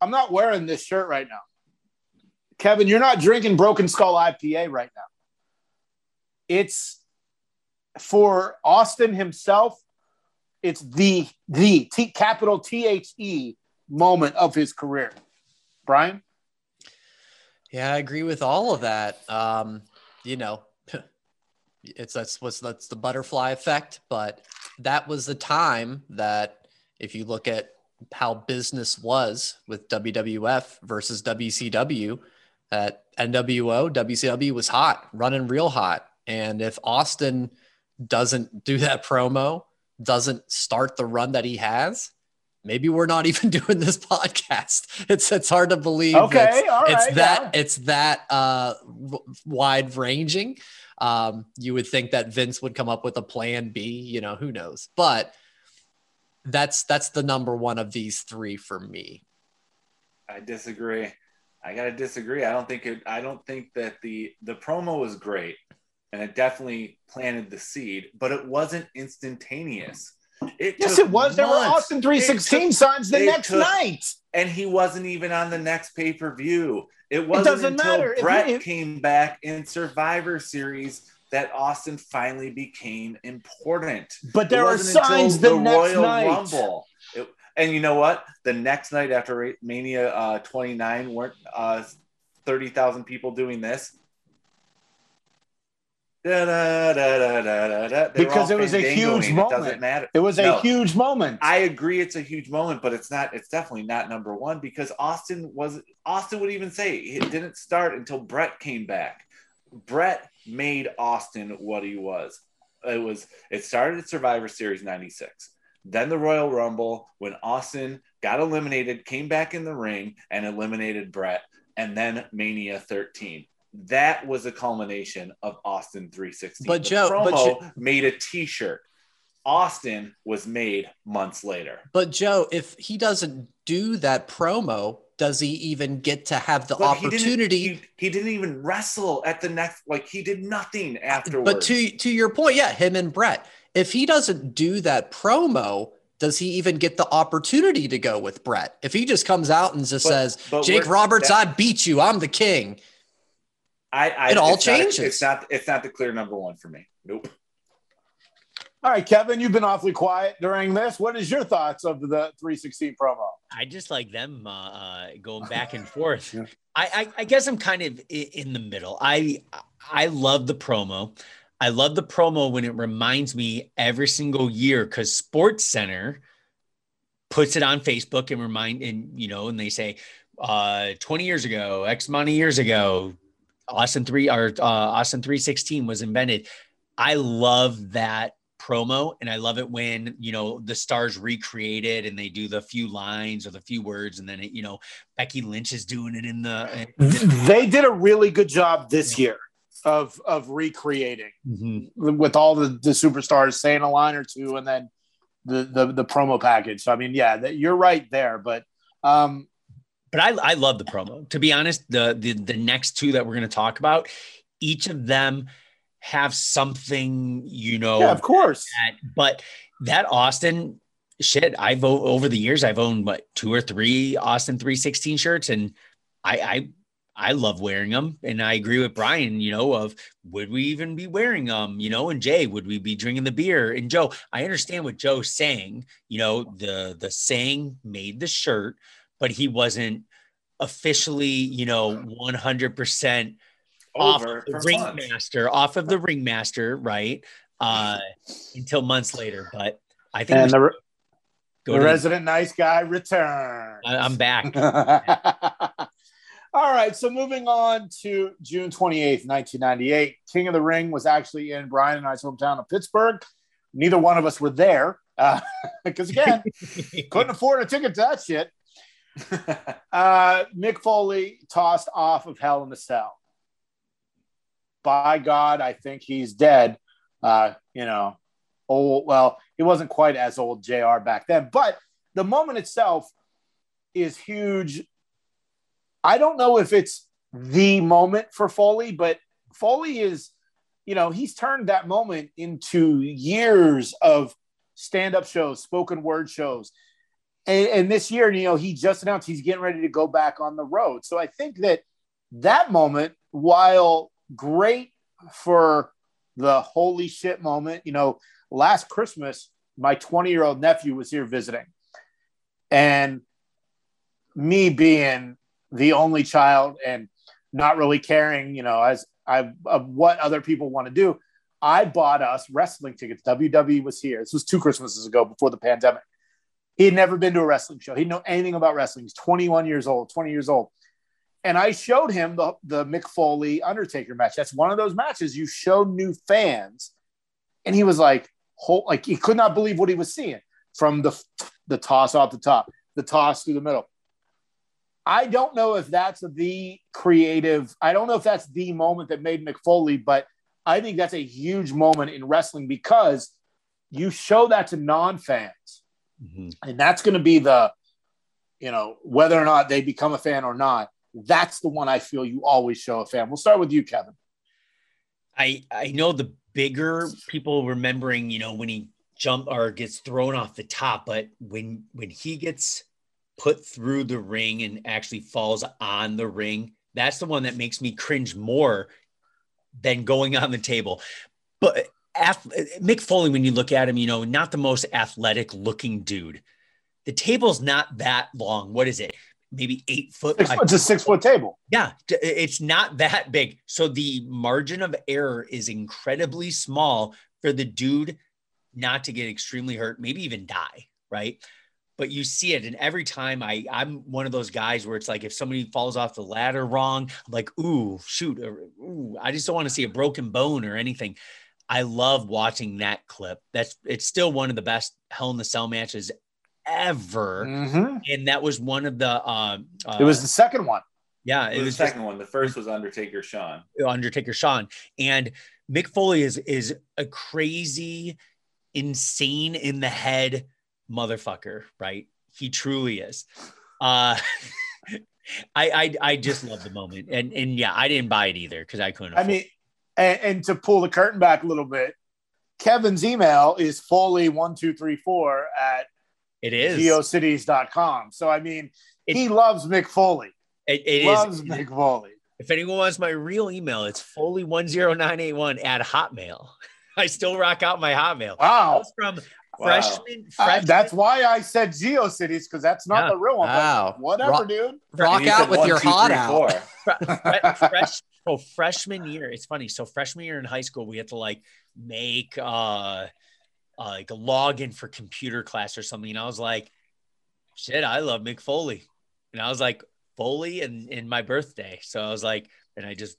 I'm not wearing this shirt right now. Kevin, you're not drinking Broken Skull IPA right now. It's for Austin himself. It's the the T, capital T H E moment of his career. Brian, Yeah, I agree with all of that. Um, you know, it's that's what's that's the butterfly effect, but that was the time that if you look at how business was with WWF versus WCW, that NWO, WCW was hot, running real hot. And if Austin doesn't do that promo, doesn't start the run that he has, maybe we're not even doing this podcast. It's it's hard to believe. Okay, it's, all it's right, that yeah. it's that uh, wide ranging. Um, you would think that Vince would come up with a plan B. You know, who knows? But that's that's the number one of these three for me. I disagree. I gotta disagree. I don't think it. I don't think that the the promo was great, and it definitely planted the seed, but it wasn't instantaneous. It yes, it was. There were. Austin 316 It took- signs the next took- night. and he wasn't even on the next pay per view. It wasn't doesn't until matter. If Bret came back in Survivor Series that Austin finally became important. But there It are signs the, next night. Rumble. It- and you know what? The next night after Mania uh, 29, weren't uh, 30,000 people doing this? Da, da, da, Because it was a huge It moment. doesn't matter. It was a No. huge moment. I agree it's a huge moment, but it's not it's definitely not number one because Austin was Austin would even say it didn't start until Bret came back. Bret made Austin what he was. It was it started at Survivor Series 96. Then the Royal Rumble when Austin got eliminated, came back in the ring and eliminated Bret, and then Mania 13. That was a culmination of Austin 316. But The Joe- but promo made a t-shirt. Austin was made months later. But Joe, if he doesn't do that promo, does he even get to have the But he didn't- opportunity? He, he didn't even wrestle at the next. Like he did nothing afterwards. But to to your point, yeah, him and Bret. If he doesn't do that promo, does he even get the opportunity to go with Bret? If he just comes out and just But- says, but "Jake Roberts, that- I beat you. I'm the king." I, I it all it's not- changes. it's not. It's not the clear number one for me. Nope. All right, Kevin, you've been awfully quiet during this. What is your thoughts of the 316 promo? I just like them uh, uh, going back and forth. Yeah. I, I, I guess I'm kind of in the middle. I I love the promo. I love the promo when it reminds me every single year because Sports Center puts it on Facebook and remind and you know and they say uh 20 years ago, X amount of years ago, Austin three or uh, Austin 316 was invented. I love that promo and I love it when you know the stars recreate it and they do the few lines or the few words and then it, you know Becky Lynch is doing it in the They did a really good job this year of of recreating Mhm. with all the, the superstars saying a line or two and then the the, the promo package. So I mean, yeah, that, you're right there. But um, but I, I love the promo. To be honest, the the the next two that we're going to talk about, each of them have something you know. yeah, of course. that, but that Austin shit, I've o- over the years I've owned what two or three Austin three sixteen shirts, and I I I love wearing them, and I agree with Brian. You know, of would we even be wearing them? You know, and Jay, would we be drinking the beer? And Joe, I understand what Joe's saying. You know, the the saying made the shirt, but he wasn't officially, you know, one hundred percent off over of the for months. ringmaster, off of the ringmaster, right? Uh, until months later. But I think And the, go the to resident nice guy return. I- I'm back. All right, so moving on to June 28th, 1998. King of the Ring was actually in Brian and I's hometown of Pittsburgh. Neither one of us were there because, again, couldn't afford a ticket to that shit. Uh, Mick Foley tossed off of Hell in a Cell. By God, I think he's dead. Uh, you know, old. Well, he wasn't quite as old Jr. back then, but the moment itself is huge. I don't know if it's the moment for Foley, but Foley is, you know, he's turned that moment into years of stand-up shows, spoken word shows. And, and this year, you know, he just announced he's getting ready to go back on the road. So I think that that moment, while great for the holy shit moment, you know, last Christmas, my 20 year old nephew was here visiting. And me being the only child and not really caring, you know, as I of what other people want to do, I bought us wrestling tickets. WWE was here. This was two Christmases ago before the pandemic. He had never been to a wrestling show. He didn't know anything about wrestling. He's 21 years old, 20 years old. And I showed him the, the Mick Foley Undertaker match. That's one of those matches you show new fans. And he was like, whole, like he could not believe what he was seeing from the, the toss off the top, the toss through the middle. I don't know if that's the creative, I don't know if that's the moment that made Mick Foley, but I think that's a huge moment in wrestling because you show that to non fans. Mhm. And that's going to be the, you know, whether or not they become a fan or not. That's the one I feel you always show a fan. We'll start with you, Kevin. I I know the bigger people remembering, you know, when he jump or gets thrown off the top, but when when he gets put through the ring and actually falls on the ring, that's the one that makes me cringe more than going on the table. But ath- Mick Foley, when you look at him, you know, not the most athletic looking dude. The table's not that long. What is it? Maybe eight foot. Six, it's a six foot table. yeah, it's not that big. So the margin of error is incredibly small for the dude not to get extremely hurt, maybe even die, right? But you see it, and every time I, I'm one of those guys where it's like if somebody falls off the ladder wrong, I'm like, ooh, shoot, or, ooh, I just don't want to see a broken bone or anything. I love watching that clip. That's it's still one of the best Hell in the Cell matches ever, Mhm. and that was one of the. Uh, uh, It was the second one. yeah, It was the second one. The first was Undertaker Shawn. Undertaker Shawn. And Mick Foley is is a crazy, insane in the head motherfucker, right? He truly is. Uh I I I just love the moment. And and yeah, I didn't buy it either because I couldn't I mean, and, and to pull the curtain back a little bit, Kevin's email is Foley1234 at it is geocities.com. So, I mean, It- he loves Mick Foley. it, it is loves Mick Foley. if anyone wants my real email, it's Foley10981 at Hotmail. I still rock out my Hotmail. Wow. That's from Wow. freshman, Uh, that's why I said GeoCities because that's not Yeah. the real one. Wow. Whatever, Rock- dude. Rock out said with one, your two, hot three, out. four. Fre- fresh so freshman year it's funny so freshman year in high school we had to like make uh, uh like a login for computer class or something and i was like shit i love mick foley and i was like foley and in my birthday. So i was like and i just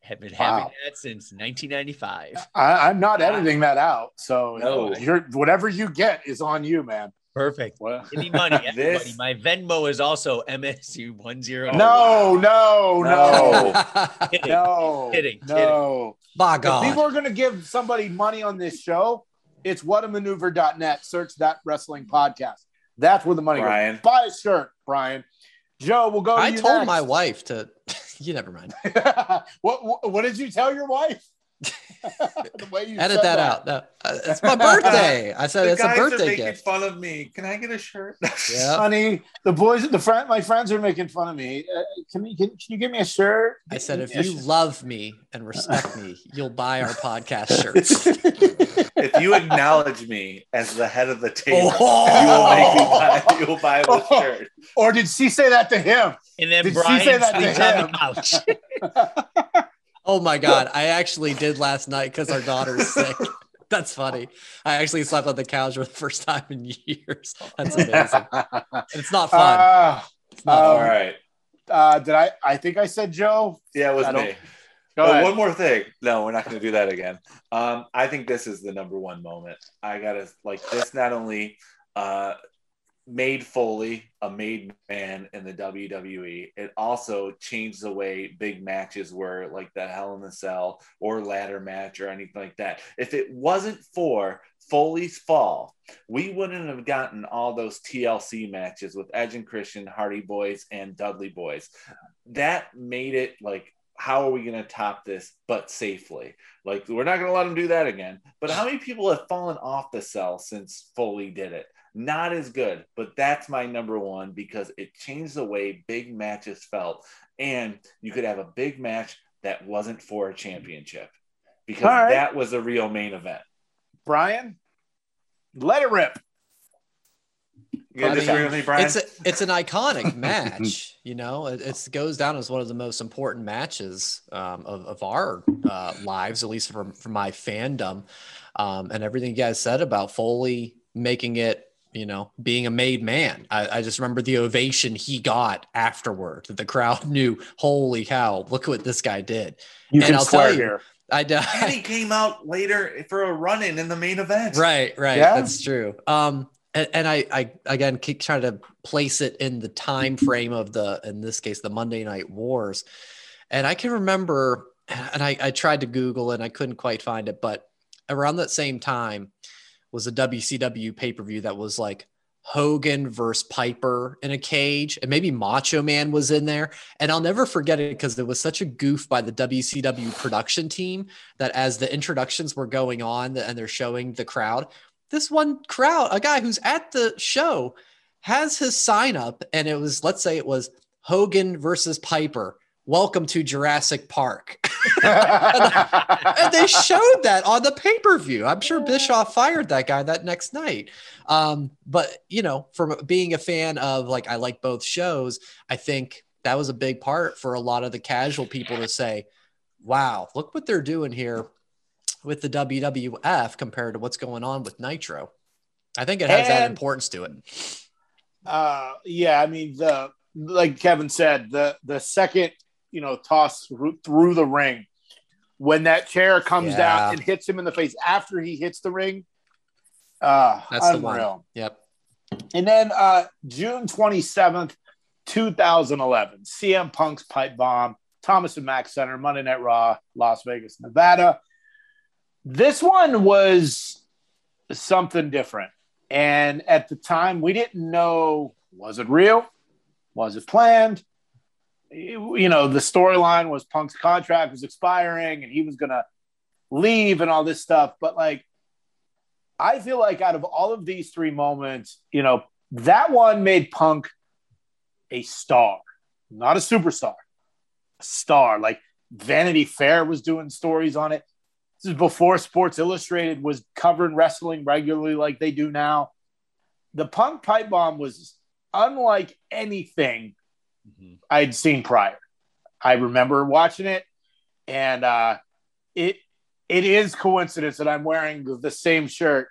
have been having that since 1995 I, I'm not editing that out. So, No. you're, whatever you get is on you, man. perfect. Well, give me money everybody. This- my venmo is also msu10 no, no, no, kidding. No, Kidding, no. By If people are going to give somebody money on this show, it's whatamaneuver.net. Search that wrestling podcast. That's where the money Brian. goes. Buy a shirt, Brian. Joe, we'll go to I you told next. my wife to. you never mind. what, what what did you tell your wife? the way you Edit said that out. No, uh, it's my birthday. I said the it's a guys are birthday making gift. fun of me. Can I get a shirt? Yeah. Honey, the boys, the friend, my friends are making fun of me. Uh, can, you, can, can you give me a shirt? I said, if you love me and respect me, you'll buy our podcast shirts. if you acknowledge me as the head of the table, Oh. you will make me buy. You will buy this shirt. or did she say that to him? and then Did she brian say that to sleeps him? couch Oh my god, I actually did last night because our daughter's sick. That's funny. I actually slept on the couch for the first time in years. That's amazing. It's not fun. Uh, It's not uh, All fun. right. uh, did I? I think I said Joe. Yeah, it was I me. Go But ahead. one more thing. No, we're not going to do that again. Um, I think this is the number one moment. I gotta like this. Not only uh, made Foley a made man in the WWE, it also changed the way big matches were, like the Hell in the Cell or ladder match or anything like that. If it wasn't for Foley's fall, we wouldn't have gotten all those TLC matches with Edge and Christian, Hardy Boys, and Dudley Boys. That made it like how are we going to top this but safely like we're not going to let them do that again but how many people have fallen off the cell since foley did it not as good but that's my number one because it changed the way big matches felt and you could have a big match that wasn't for a championship because All right. that was a real main event Brian, let it rip. you gonna mean, disagree with me brian It's a, it's an iconic match. You know, it it's, goes down as one of the most important matches um, of, of our uh, lives, at least from from my fandom. Um, and everything you guys said about Foley making it, you know, being a made man. I, I just remember the ovation he got afterward. That the crowd knew, holy cow, look what this guy did. You And can I'll swear tell you- here. I, d- and he came out later for a run-in in the main event Right, right. Yeah. That's true. Um, and, and I, I again keep trying to place it in the time frame of the, in this case, the Monday Night Wars. And I can remember, and I, I tried to Google and I couldn't quite find it, but around that same time was a WCW pay per view that was like Hogan versus Piper in a cage, and maybe Macho Man was in there. And I'll never forget it because it was such a goof by the WCW production team that as the introductions were going on and they're showing the crowd, this one crowd, a guy who's at the show, has his sign up, and it was, let's say it was Hogan versus Piper. Welcome to Jurassic Park. and they showed that on the pay per view. I'm sure Bischoff fired that guy that next night. Um, but you know, from being a fan of like I like both shows, I think that was a big part for a lot of the casual people to say, "Wow, look what they're doing here with the WWF compared to what's going on with Nitro." I think it has that importance to it. Uh, yeah, I mean the like Kevin said, the the second you know toss through, through the ring when that chair comes Yeah. down and hits him in the face after he hits the ring. Uh, That's the one. unreal. Yep. And then uh, June 27th, 2011, CM Punk's pipe bomb, Thomas and Mack Center, Monday Night Raw, Las Vegas, Nevada. This one was something different. And at the time, we didn't know was it real? Was it planned? You know, the storyline was Punk's contract was expiring and he was going to leave and all this stuff. But like, I feel like out of all of these three moments, you know, that one made Punk a star, not a superstar, a star. Like Vanity Fair was doing stories on it. This is before Sports Illustrated was covering wrestling regularly like they do now. The Punk pipe bomb was unlike anything Mhm. I'd seen prior. I remember watching it, and uh, it it is coincidence that I'm wearing the, the same shirt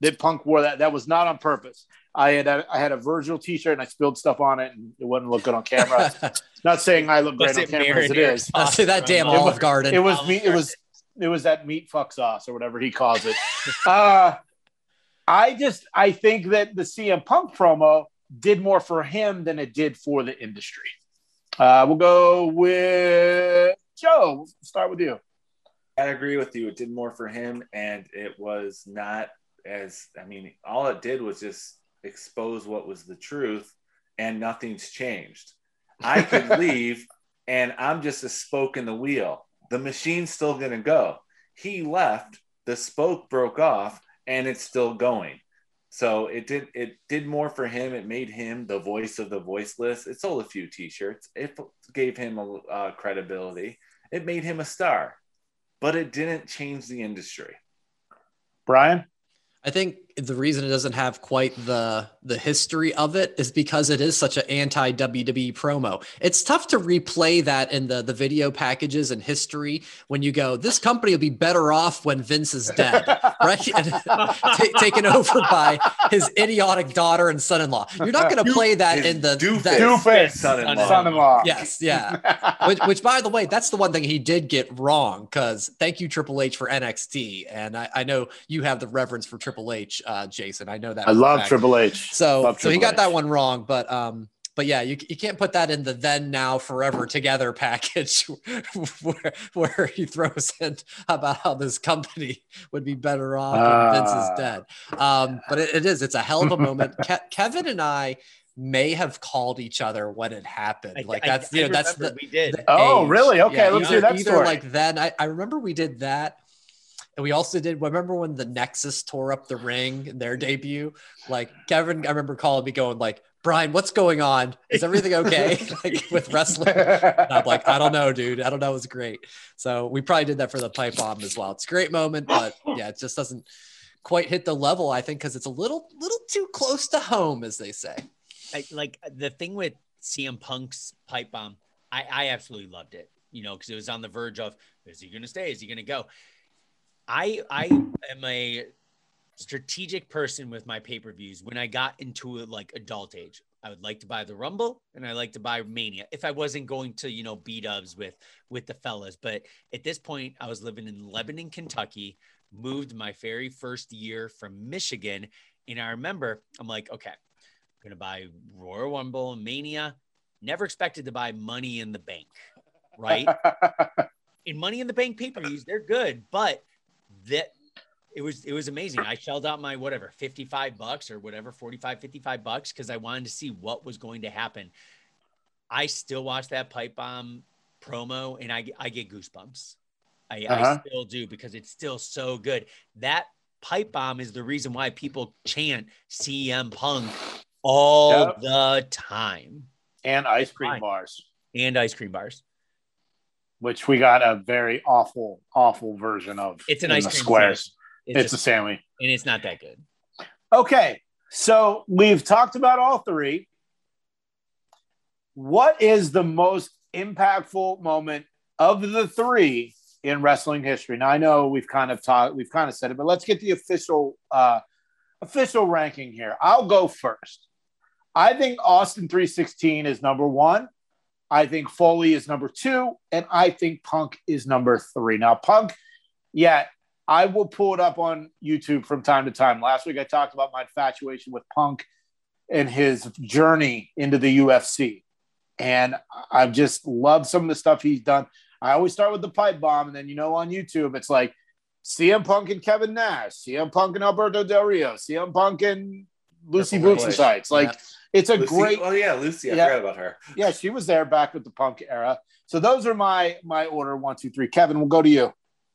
that Punk wore. That that was not on purpose. I had a, I had a Virgil T-shirt and I spilled stuff on it, and it wouldn't look good on camera. not saying I look great on it camera as it marinated is. I say that damn It was- Olive Garden. It was meat. It was it was that meat fuck sauce or whatever he calls it. uh, I just I think that the CM Punk promo did more for him than it did for the industry. Uh, we'll go with Joe. We'll start with you. I agree with you. It did more for him, and it was not as I mean, all it did was just expose what was the truth, and nothing's changed. I could leave, and I'm just a spoke in the wheel. The machine's still gonna go. He left, the spoke broke off, and it's still going. So it did it did more for him. It made him the voice of the voiceless. It sold a few T-shirts. It gave him a uh, credibility. It made him a star but it didn't change the industry. Brian. I think the reason it doesn't have quite the the history of it is because it is such an anti WWE promo. It's tough to replay that in the the video packages and history when you go, this company will be better off when Vince is dead, right? And ta- taken over by his idiotic daughter and son-in-law. You're not going to play that in the doofus. that- Doofus, Son-in-law. son-in-law. Yes, yeah. which, which, by the way, that's the one thing he did get wrong. Because thank you, Triple H, for NXT, and I, I know you have the reverence for Triple H, uh, Jason. I know that. I love fact. Triple H. So, Love so he Triple got that one wrong, but um, but yeah, you, you can't put that in the then now forever together package where where he throws in about how this company would be better off when Vince is dead. Um, but it, it is it's a hell of a moment. Ke- Kevin and I may have called each other when it happened. I- like that's I you know that's the we did. the Oh, age. really? Okay, let's either, hear that either story. like then I, I remember we did that and we also did remember when the nexus tore up the ring in their debut? Like kevin i remember calling me going like brian what's going on? Is everything okay? Like with wrestling. And i'm like i don't know dude. I don't know. It was great. So we probably did that for the pipe bomb as well. It's a great moment but yeah it just doesn't quite hit the level i think because it's a little little too close to home as they say. I, like the thing with CM Punk's pipe bomb, I, I absolutely loved it. You know, because it was on the verge of is he going to stay? Is he going to go? I I am a strategic person with my pay per views. When I got into like adult age, I would like to buy the Rumble and I like to buy Mania if I wasn't going to you know beat ups with with the fellas. But at this point, I was living in Lebanon, Kentucky. Moved my very first year from Michigan, and I remember I'm like, okay, I'm gonna buy Royal Rumble and Mania. Never expected to buy Money in the Bank, right? in Money in the Bank pay per views, they're good, but that it was it was amazing. I shelled out my whatever 55 bucks or whatever 45 55 bucks because I wanted to see what was going to happen. I still watch that pipe bomb promo and I I get goosebumps. I, Uh-huh. I still do because it's still so good. That pipe bomb is the reason why people chant CM Punk all Yep. the time and ice cream bars, and ice cream bars. Which we got a very awful, awful version of. It's an ice the cream squares. It's, It's, a sandwich. and it's not that good. Okay, so we've talked about all three. What is the most impactful moment of the three in wrestling history? Now I know we've kind of talked, we've kind of said it, but let's get the official uh, official ranking here. I'll go first. I think Austin 316 is number one. I think Foley is number two, and I think Punk is number three. Now, Punk, yeah, I will pull it up on YouTube from time to time. Last week, I talked about my infatuation with Punk and his journey into the UFC. And I've just loved some of the stuff he's done. I always start with the pipe bomb, and then, you know, on YouTube, it's like CM Punk and Kevin Nash, CM Punk and Alberto Del Rio, CM Punk and Lucy Boots H. Sites. Like, Yeah. It's a Lucy, great Oh yeah, Lucy. I Yeah. forgot about her. yeah, she was there back with the punk era. So those are my my order one, two, three. Kevin, we'll go to you.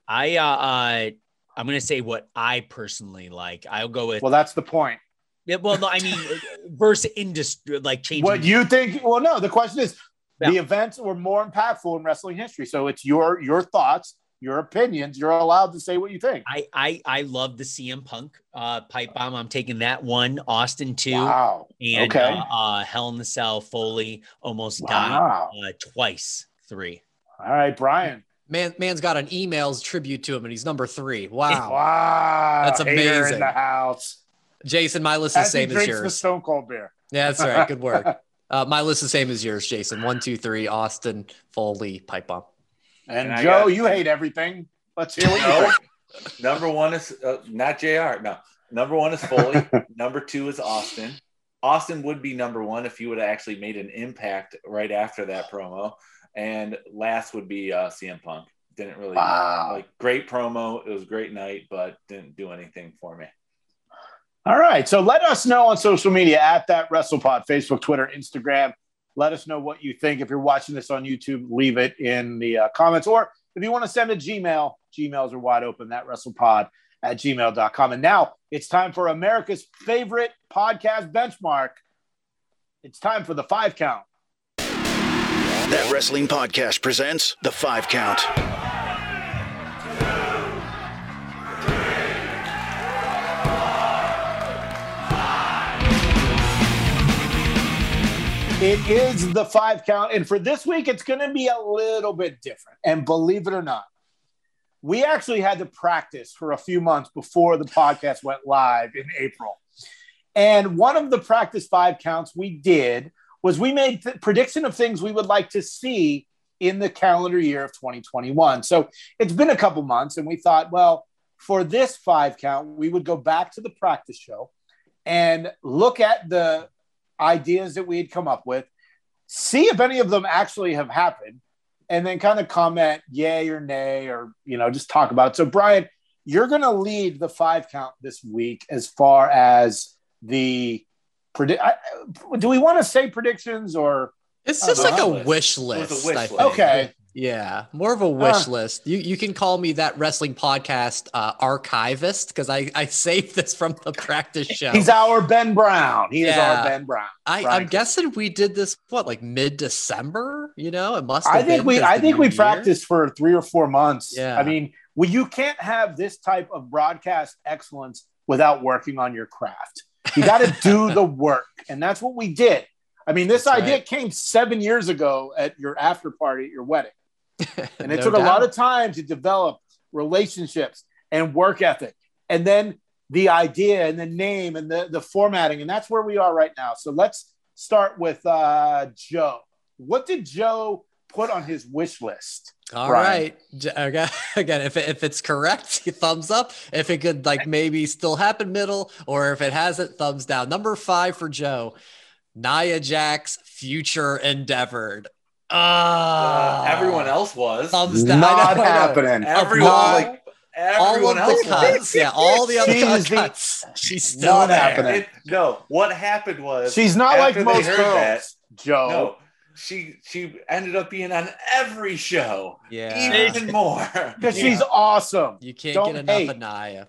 I uh, uh I'm gonna say what I personally like. I'll go with Well, that's the point. yeah, well, no, I mean versus industry like changing. What you think? Well, no. The question is, the events were more impactful in wrestling history. So it's your your thoughts, your opinions. You're allowed to say what you think. I I I love the CM Punk uh pipe bomb. I'm taking that one. Austin two Wow. and okay. uh, uh Hell in the Cell Foley almost died Wow. uh, twice. Three. All right, Brian. man man's got an emails tribute to him and he's number three wow Wow. That's Hater amazing. in the house. jason my list is As he same as drinks the yours Stone Cold beer. Yeah, that's right. Good work. Uh, my list is same as yours, Jason. One, two, three. Austin, Foley, pipe bomb. And And Joe, got- you hate everything. Let's hear what you No. think. Number one is uh, not Jr. No, number one is Foley. number two is Austin. Austin would be number one if you would have actually made an impact right after that promo. And last would be uh, CM Punk. Didn't really Wow. like great promo. It was a great night, but didn't do anything for me. All right. So let us know on social media at that WrestlePod, Facebook, Twitter, Instagram. Let us know what you think. If you're watching this on YouTube, leave it in the uh, comments. Or if you want to send a Gmail, Gmails are wide open, that WrestlePod at gmail.com. And now it's time for America's favorite podcast benchmark. It's time for the five count. That Wrestling Podcast presents The Five Count. It is the five count. And for this week, it's going to be a little bit different. And believe it or not, we actually had to practice for a few months before the podcast went live in April. And one of the practice five counts we did was we made th- prediction of things we would like to see in the calendar year of 2021. So it's been a couple months, and we thought, well, for this five count, we would go back to the practice show and look at the ideas that we had come up with, see if any of them actually have happened, and then kind of comment yay or nay, or you know, just talk about it. So, Brian, you're going to lead the five count this week as far as the predict. Do we want to say predictions or? It's just like a wish It was a list. wish list. think. Okay. Yeah, more of a wish Uh. list. You you can call me that wrestling podcast uh, archivist because I I saved this from the practice show. He's our Ben Brown. He is our Ben Brown. I, I'm guessing we did this what like mid December. You know, it must. Have I think been we I think we year. practiced for three or four months. Yeah. I mean, well, you can't have this type of broadcast excellence without working on your craft. You got to do the work, and that's what we did. I mean, this That's idea right. came seven years ago at your after party at your wedding, and it No took a lot of time to develop relationships and work ethic, and then the idea and the name and the the formatting, and that's where we are right now. So let's start with uh, Joe. What did Joe put on his wish list? All Brian. right. Okay. Again, if, it, if it's correct, thumbs up. If it could like maybe still happen middle, or if it hasn't, thumbs down. Number five for Joe, Nia Jax future endeavored. Ah, Uh, everyone else was. thumbs down. Not know, happening. Everyone, Not- like All everyone of else the was. cuts, yeah, all the other She's the- cuts. She's still Not there. happening. It- no, what happened was She's not like most heard girls, that- Joe. no, she she ended up being on every show, Yeah, even more. Because she's awesome. you can't Don't get enough hate. of Nia.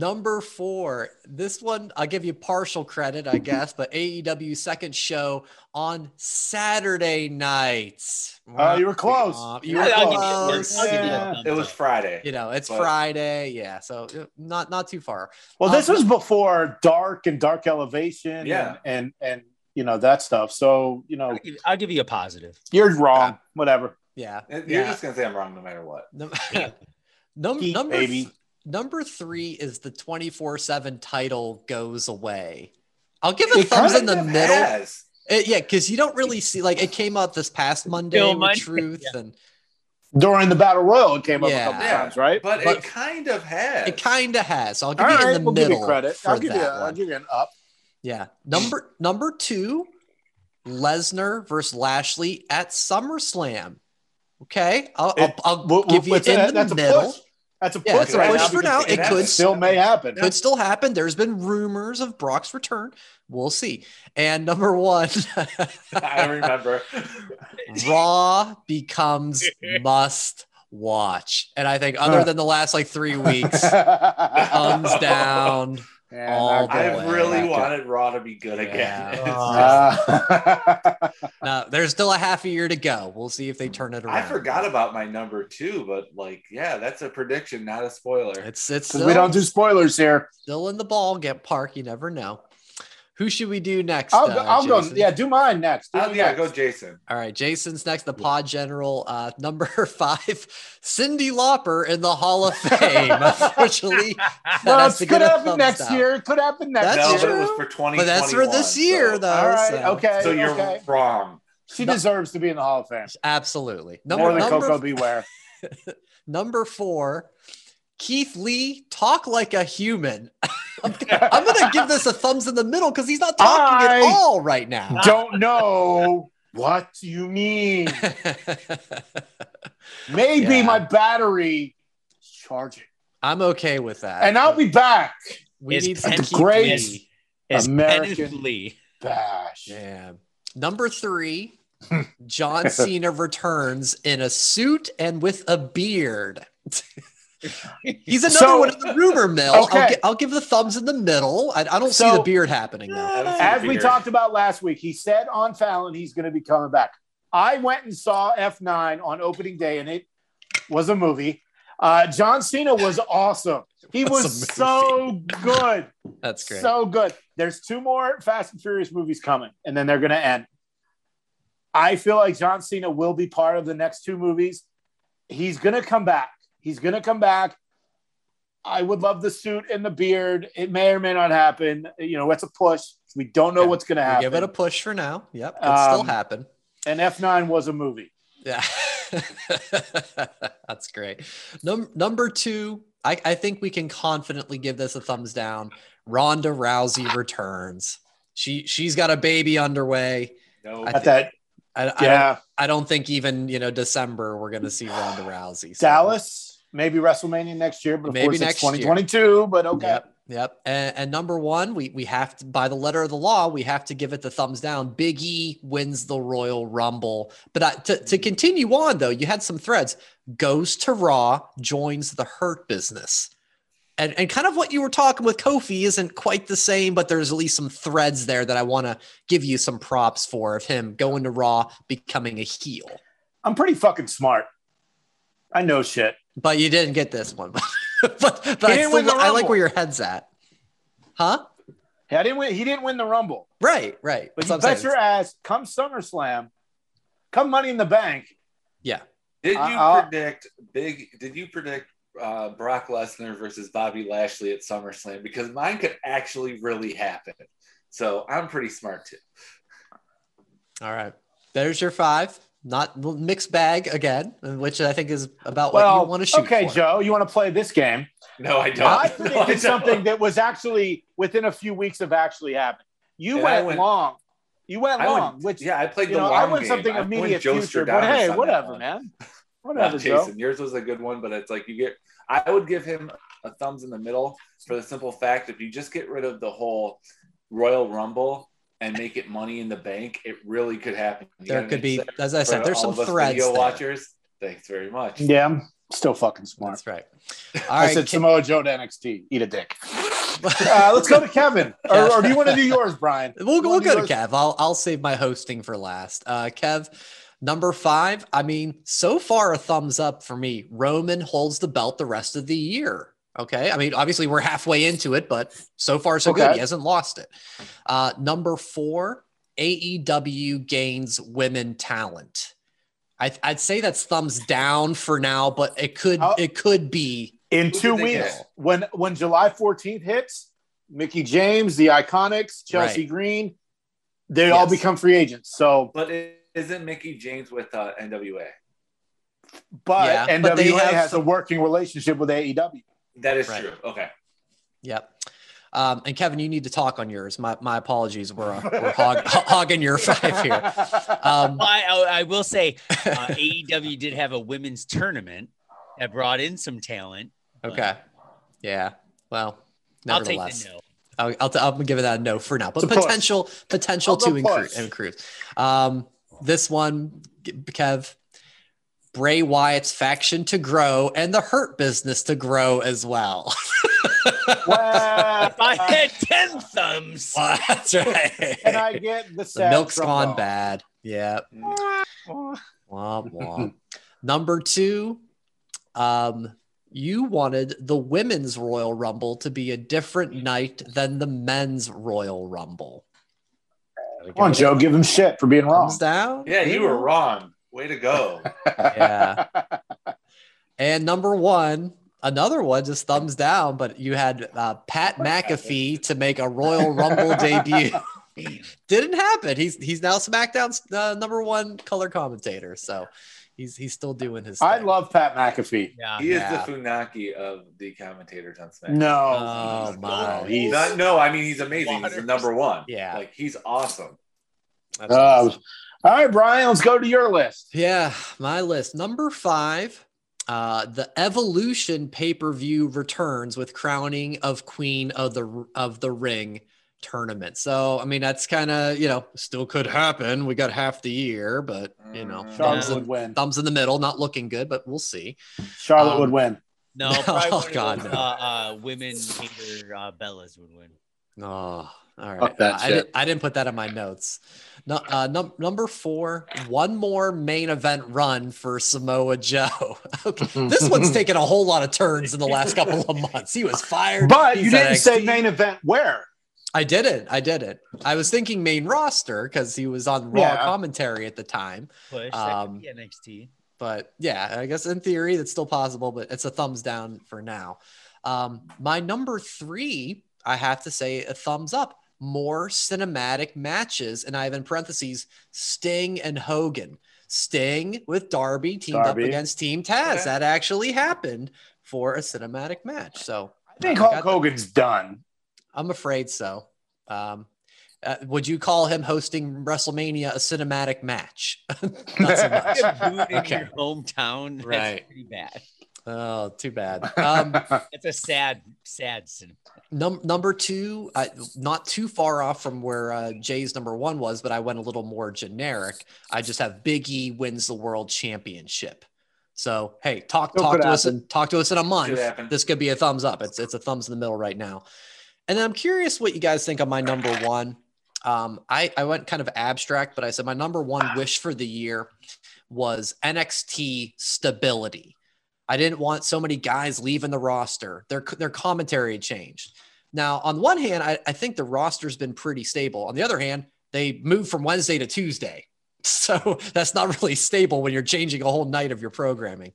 Number four, this one I'll give you partial credit, I guess, but AEW second show on Saturday nights. Uh, you were close. You you were were you- close. I'll you Yeah. It was. Friday. You know, it's But- Friday, yeah. So uh, not not too far. Well, this Um, was before Dark and Dark Elevation Yeah. and, and and you know that stuff. So, you know, I'll give, I'll give you a positive. you're wrong. Whatever. Yeah. You're yeah. just gonna say I'm wrong no matter what. Num- Num- Heat, number baby. Th- number three is the 24-7 title goes away. I'll give it It thumbs in the middle. It- yeah, because you don't really see like it came out this past Monday Still with Monday, Truth, yeah. and During the Battle Royal, it came up Yeah. a couple Yeah. times, right? But, But- it kind of has. it kind of has. So I'll give All you right, in the we'll give middle. you credit. For I'll give you, that I'll give you an up. Yeah. Number number two, Lesnar versus Lashley at SummerSlam. Okay, I'll, It- I'll, I'll Well, give you what's in that? the That's a push. Yeah, push it's a right push now for now. it It could still may happen. could still happen. There's been rumors of Brock's return. We'll see. And number one, I remember. Raw becomes must watch. And I think other than the last like three weeks, thumbs down. Yeah, all not the good. I way. really Not good. wanted Raw to be good again. Yeah. It's Uh, No, there's still a half a year to go. We'll see if they turn it around. I forgot about my number two, but like, yeah, that's a prediction, not a spoiler. It's it's still, we don't do spoilers here. still in the ball get park. You never know. Who should we do next? I'll, go, uh, I'll go. Yeah, do mine next. Do Oh, yeah, next. go Jason. All right, Jason's next. The Pod General, uh, number five, Cyndi Lauper in the Hall of Fame. Unfortunately, Well, has it could get a happen next down. year. It could happen next That's no, year. but it true. was for 2021. But that's for this year, so- though. All right. so- Okay. So you're okay. wrong. She deserves to be in the Hall of Fame. Absolutely. More than number, Koko B. Ware. number four, Keith Lee, talk like a human. I'm, I'm gonna give this a thumbs in the middle because he's not talking I- at all right now. Don't know what you mean. Maybe Yeah. my battery is charging, I'm okay with that. and I'll be back. we Is need some the great- Keith Lee. American- Lee. Bash. Yeah. Number three, John Cena returns in a suit and with a beard. He's another So- one in the rumor mill. I'll, gi- I'll give the thumbs in the middle. I, I don't see the beard happening though. I As we talked about last week, he said on Fallon he's going to be coming back. I went and saw F9 on opening day, and it was a movie. Uh, John Cena was awesome. He Was was so good. That's great. So good. There's two more Fast and Furious movies coming, and then they're going to end. I feel like John Cena will be part of the next two movies. He's gonna come back. He's gonna come back. I would love the suit and the beard. It may or may not happen. You know, it's a push. We don't know Yeah. what's gonna We happen. give it a push for now. Yep, still Um, happen. and F9 was a movie. Yeah, that's great. Num- number two, I, I think we can confidently give this a thumbs down. Ronda Rousey returns. She she's got a baby underway. No, I At that, I, I, don't, yeah, I don't think even you know December we're gonna see Ronda Rousey. So- Dallas, maybe WrestleMania next year, but of Maybe course next it's year. 2022. But okay, Yep. Yep. And, and number one, we we have to by the letter of the law, we have to give it the thumbs down. Big E wins the Royal Rumble. But I, to to continue on though, you had some threads. Goes to Raw, joins the Hurt Business. And, and kind of what you were talking with Kofi isn't quite the same, but there's at least some threads there that I want to give you some props for of him going to Raw, becoming a heel. I'm pretty fucking smart. I know shit. But you didn't get this one. but but I, still, I like where your head's at. Huh? I didn't win. He didn't win the Rumble. Right, right. But That's you bet saying. your ass, come SummerSlam, come Money in the Bank. Yeah. Did you uh, predict big? Did you predict uh, Brock Lesnar versus Bobby Lashley at SummerSlam? Because mine could actually really happen. So I'm pretty smart too. All right. There's your five. Not mixed bag again, which I think is about what you want to shoot. okay, for. Joe, you want to play this game? No, I don't. I No, predicted don't. something that was actually within a few weeks of actually happening. You went, went- long. You went I long, went- which yeah, I played you the know, long I went game. something I went immediate Joe future, but hey, whatever, one. man. Not Whatever, Joe. Jason, yours was a good one, but it's like you get. I would give him a thumbs in the middle for the simple fact if you just get rid of the whole Royal Rumble and make it Money in the Bank, it really could happen. You There could be, make as I for said, there's some of threads. Video there. watchers, thanks very much. Yeah, I'm still fucking smart. That's right. All I right. said Ke- Samoa Joe to NXT. Eat a dick. Uh, let's go to Kevin. Or, or do you want to do yours, Brian? We'll, You we'll wanna go to yours? Kev. I'll, I'll save my hosting for last. Uh, Kev, number five. I mean, so far a thumbs up for me. Roman holds the belt the rest of the year. Okay. I mean, obviously we're halfway into it, but so far so good. He hasn't lost it. Uh, number four, AEW gains women talent. I, I'd say that's thumbs down for now, but it could I'll- it could be in two weeks get? when when July 14th hits, Mickie James, the IIconics, Chelsea Right. Green, they all become free agents. So, But it, isn't Mickie James with uh, NWA? but Yeah, NWA but has some- a working relationship with AEW. That is Right. true. Okay. Yep. Um, and Kevin, you need to talk on yours. My, my apologies. We're, uh, we're hog, hogging your five here. Um, I, I, I will say uh, AEW did have a women's tournament that brought in some talent. okay. Yeah. Well, I'll take nevertheless, the no. I'll, I'll, t- I'm giving that a no for now, but It's a push. potential potential I'll to go increase. increase. Um, this one, Kev, Bray Wyatt's faction to grow and the Hurt business to grow as well. Well, If I had 10 thumbs. That's right. and I get the the sad milk's from gone all. bad. Yeah. Womp womp. Number two, um, you wanted the women's Royal Rumble to be a different night than the men's Royal Rumble. Come on, Joe, give him shit for being wrong. Down. Yeah, you were wrong. Way to go. Yeah. And number one, another one, just thumbs down, but you had uh, Pat McAfee to make a Royal Rumble debut. Didn't happen. He's he's now SmackDown's uh, number one color commentator, so he's he's still doing his. I thing. love Pat McAfee. Yeah. He is the Funaki of the commentators on SmackDown. No, Oh, he's my. gold. He's Not- no, I mean he's amazing. He's the Waters. number one. Yeah. like he's awesome. That's Uh, awesome. All right, Brian. Let's go to your list. Yeah, my list. Number five, uh, the Evolution pay per view returns with crowning of Queen of the of the Ring tournament. So, I mean, that's kind of you know still could happen. We got half the year, but you know, Mm. Charlotte thumbs would in, win. thumbs in the middle, not looking good, but we'll see. Charlotte Um, would win. No, No, probably oh, one God, those, no. uh, uh, women hater uh, Bellas would win. Oh, all right. Fuck that I, shit. didn't, I didn't put that in my notes. No, uh, num- number four, one more main event run for Samoa Joe. okay, this one's taken a whole lot of turns in the last couple of months. He was fired. But He's you didn't say main event where. I did it. I did it. I was thinking main roster because he was on Raw Yeah. commentary at the time. Push. Um, that could be NXT. But yeah, I guess in theory that's still possible, but it's a thumbs down for now. Um, my number three, I have to say a thumbs up. More cinematic matches, and I have in parentheses Sting and Hogan. Sting with Darby teamed Darby. up against Team Taz. Okay. That actually happened for a cinematic match. So I think I Hulk got the- Hogan's done. I'm afraid so. Um, uh, would you call him hosting WrestleMania a cinematic match? Not so much. Get in Okay. your hometown. That's Right. pretty bad. Oh, too bad. Um, It's a sad, sad sin. Num- number two, I, not too far off from where uh, Jay's number one was, but I went a little more generic. I just have Big E wins the world championship. So hey, talk Still talk could to us and talk to us in a month. Could. This could be a thumbs up. It's it's a thumbs in the middle right now. And then I'm curious what you guys think of my number one. Um, I I went kind of abstract, but I said my number one wish for the year was NXT stability. I didn't want so many guys leaving the roster. Their their commentary changed. Now, on one hand, I, I think the roster's been pretty stable. On the other hand, they moved from Wednesday to Tuesday. So that's not really stable when you're changing a whole night of your programming.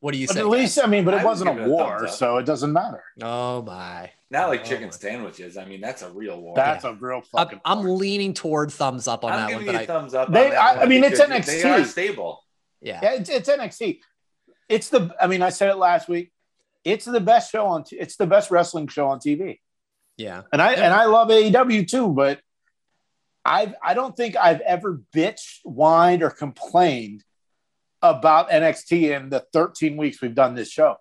What do you But say? at least, I mean, but it would wasn't a it a war, thumbs so it doesn't matter. Oh my. Not like Oh chicken my- sandwiches. I mean, that's a real war. That's a real I'm, fucking. I'm leaning toward thumbs up on I'm that giving one, you but a I thumbs up. on They- that I- one I mean, it's because They are stable. yeah. Yeah, it's, it's NXT. It's the. I mean, I said it last week. It's the best show on. It's the best wrestling show on TV, Yeah. and I and I love AEW too. But I've I don't think I've ever bitched, whined, or complained about NXT in the 13 weeks we've done this show.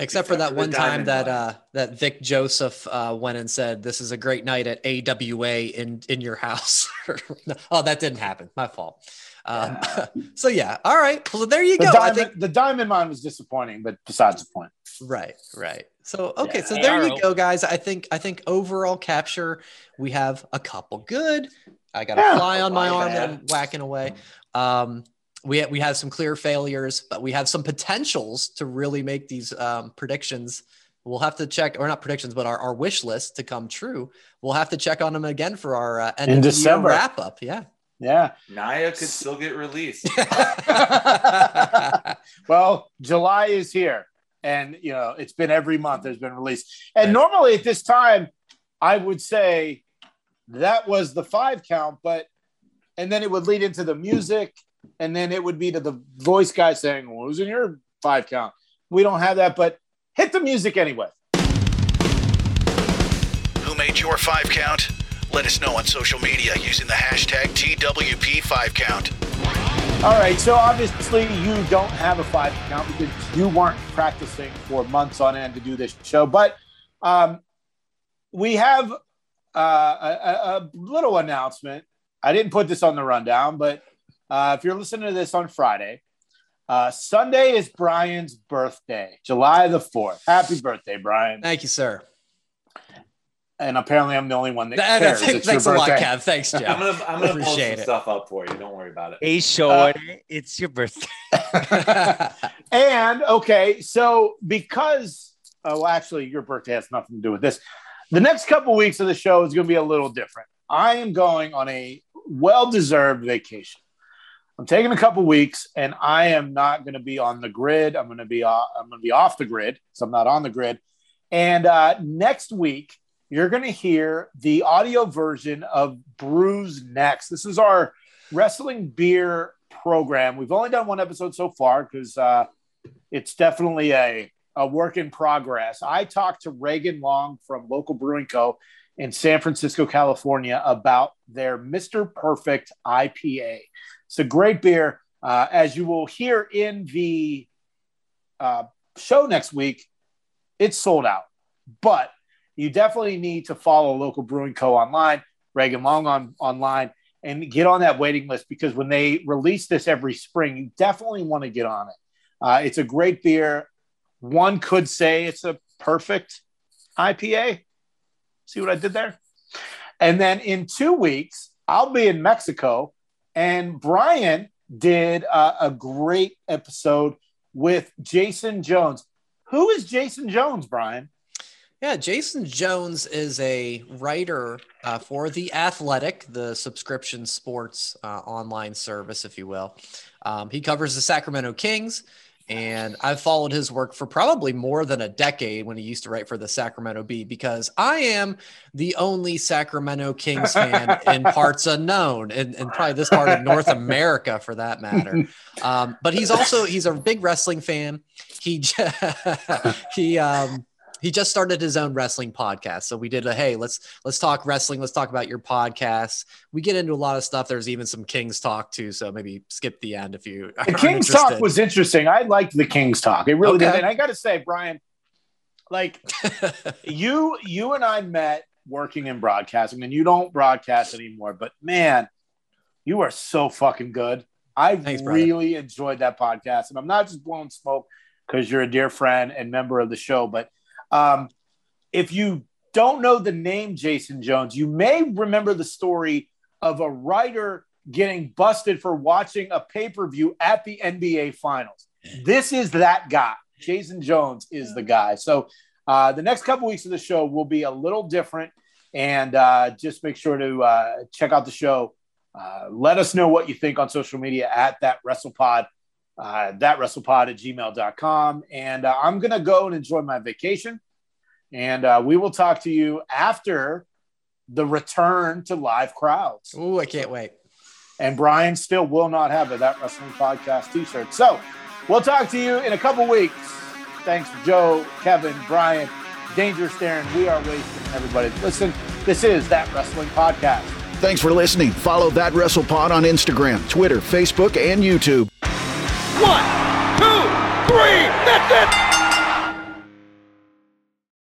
Except for Except that for the one time that uh that Vic Joseph uh went and said this is a great night at AWA in in your house. oh, that didn't happen. My fault. Um, so yeah, all right. Well, there you The go. I diamond, think the diamond mine was disappointing, but besides the point. right, right. So okay, Yeah. so there you go, guys. I think I think overall capture we have a couple good. I got a Yeah. fly on my arm that bad. I'm whacking away. Um, we we have some clear failures, but we have some potentials to really make these um, predictions. We'll have to check, or not predictions, but our, our wish list to come true. We'll have to check on them again for our uh, end In of year December. wrap up. Yeah. Yeah. Nia could still get released. well, July is here, and you know it's been every month. There's been released, and Right. normally at this time, I would say that was the five count, but and then it would lead into the music, and then it would be to the voice guy saying, well, "Who's in your five count?" We don't have that, but hit the music anyway. Who made your five count? Let us know on social media using the hashtag TWP5Count. All right, so obviously you don't have a five count because you weren't practicing for months on end to do this show, but um, we have uh, a, a- a little announcement. I didn't put this on the rundown, but uh, if you're listening to this on Friday, uh, Sunday is Brian's birthday, July the 4th. Happy birthday, Brian. Thank you, sir. And apparently, I'm the only one that Th- cares. th- thanks a lot, birthday. Kev. Thanks, Jeff. I'm gonna I'm gonna post some it. stuff up for you. Don't worry about it. Hey, Shorty, it's your birthday. And okay, so because oh, actually, your birthday has nothing to do with this. The next couple weeks of the show is going to be a little different. I am going on a well-deserved vacation. I'm taking a couple weeks, and I am not going to be on the grid. I'm going to be off, I'm going to be off the grid, so I'm not on the grid. And uh, next week, you're going to hear the audio version of Brews Next. This is our wrestling beer program. We've only done one episode so far because uh, it's definitely a, a work in progress. I talked to Reagan Long from Local Brewing Co. in San Francisco, California about their Mr. Perfect IPA. It's a great beer. Uh, as you will hear in the uh, show next week, it's sold out. But you definitely need to follow Local Brewing Co. online, Reagan Long on online, and get on that waiting list because when they release this every spring, you definitely want to get on it. Uh, it's a great beer. One could say it's a perfect IPA. See what I did there? And then in two weeks, I'll be in Mexico, and Brian did uh, a great episode with Jason Jones. Who is Jason Jones, Brian? Yeah, Jason Jones is a writer uh, for The Athletic, the subscription sports uh, online service, if you will. Um, he covers the Sacramento Kings, and I've followed his work for probably more than a decade when he used to write for the Sacramento Bee because I am the only Sacramento Kings fan in parts unknown and, and probably this part of North America for that matter. Um, but he's also he's a big wrestling fan. He he um, he just started his own wrestling podcast. So we did a hey, let's let's talk wrestling. Let's talk about your podcast. We get into a lot of stuff. There's even some Kings talk too. So maybe skip the end if you. The Kings interested. talk was interesting. I liked the Kings talk. It really Okay. did. And I got to say, Brian, like you, you and I met working in broadcasting, and you don't broadcast anymore. But man, you are so fucking good. I Thanks, really enjoyed that podcast, and I'm not just blowing smoke because you're a dear friend and member of the show, but um, if you don't know the name Jason Jones, you may remember the story of a writer getting busted for watching a pay per view at the NBA Finals. This is that guy. Jason Jones is the guy. So uh, the next couple weeks of the show will be a little different. And uh, just make sure to uh, check out the show. Uh, let us know what you think on social media at that WrestlePod, uh, that WrestlePod at gmail.com. And uh, I'm going to go and enjoy my vacation. And uh, we will talk to you after the return to live crowds. Ooh, I can't wait. And Brian still will not have a That Wrestling Podcast t shirt. So we'll talk to you in a couple weeks. Thanks Joe, Kevin, Brian, Dangerous Darren. We are wasting everybody. Listen, this is That Wrestling Podcast. Thanks for listening. Follow That WrestlePod on Instagram, Twitter, Facebook, and YouTube. One, two, three. That's it.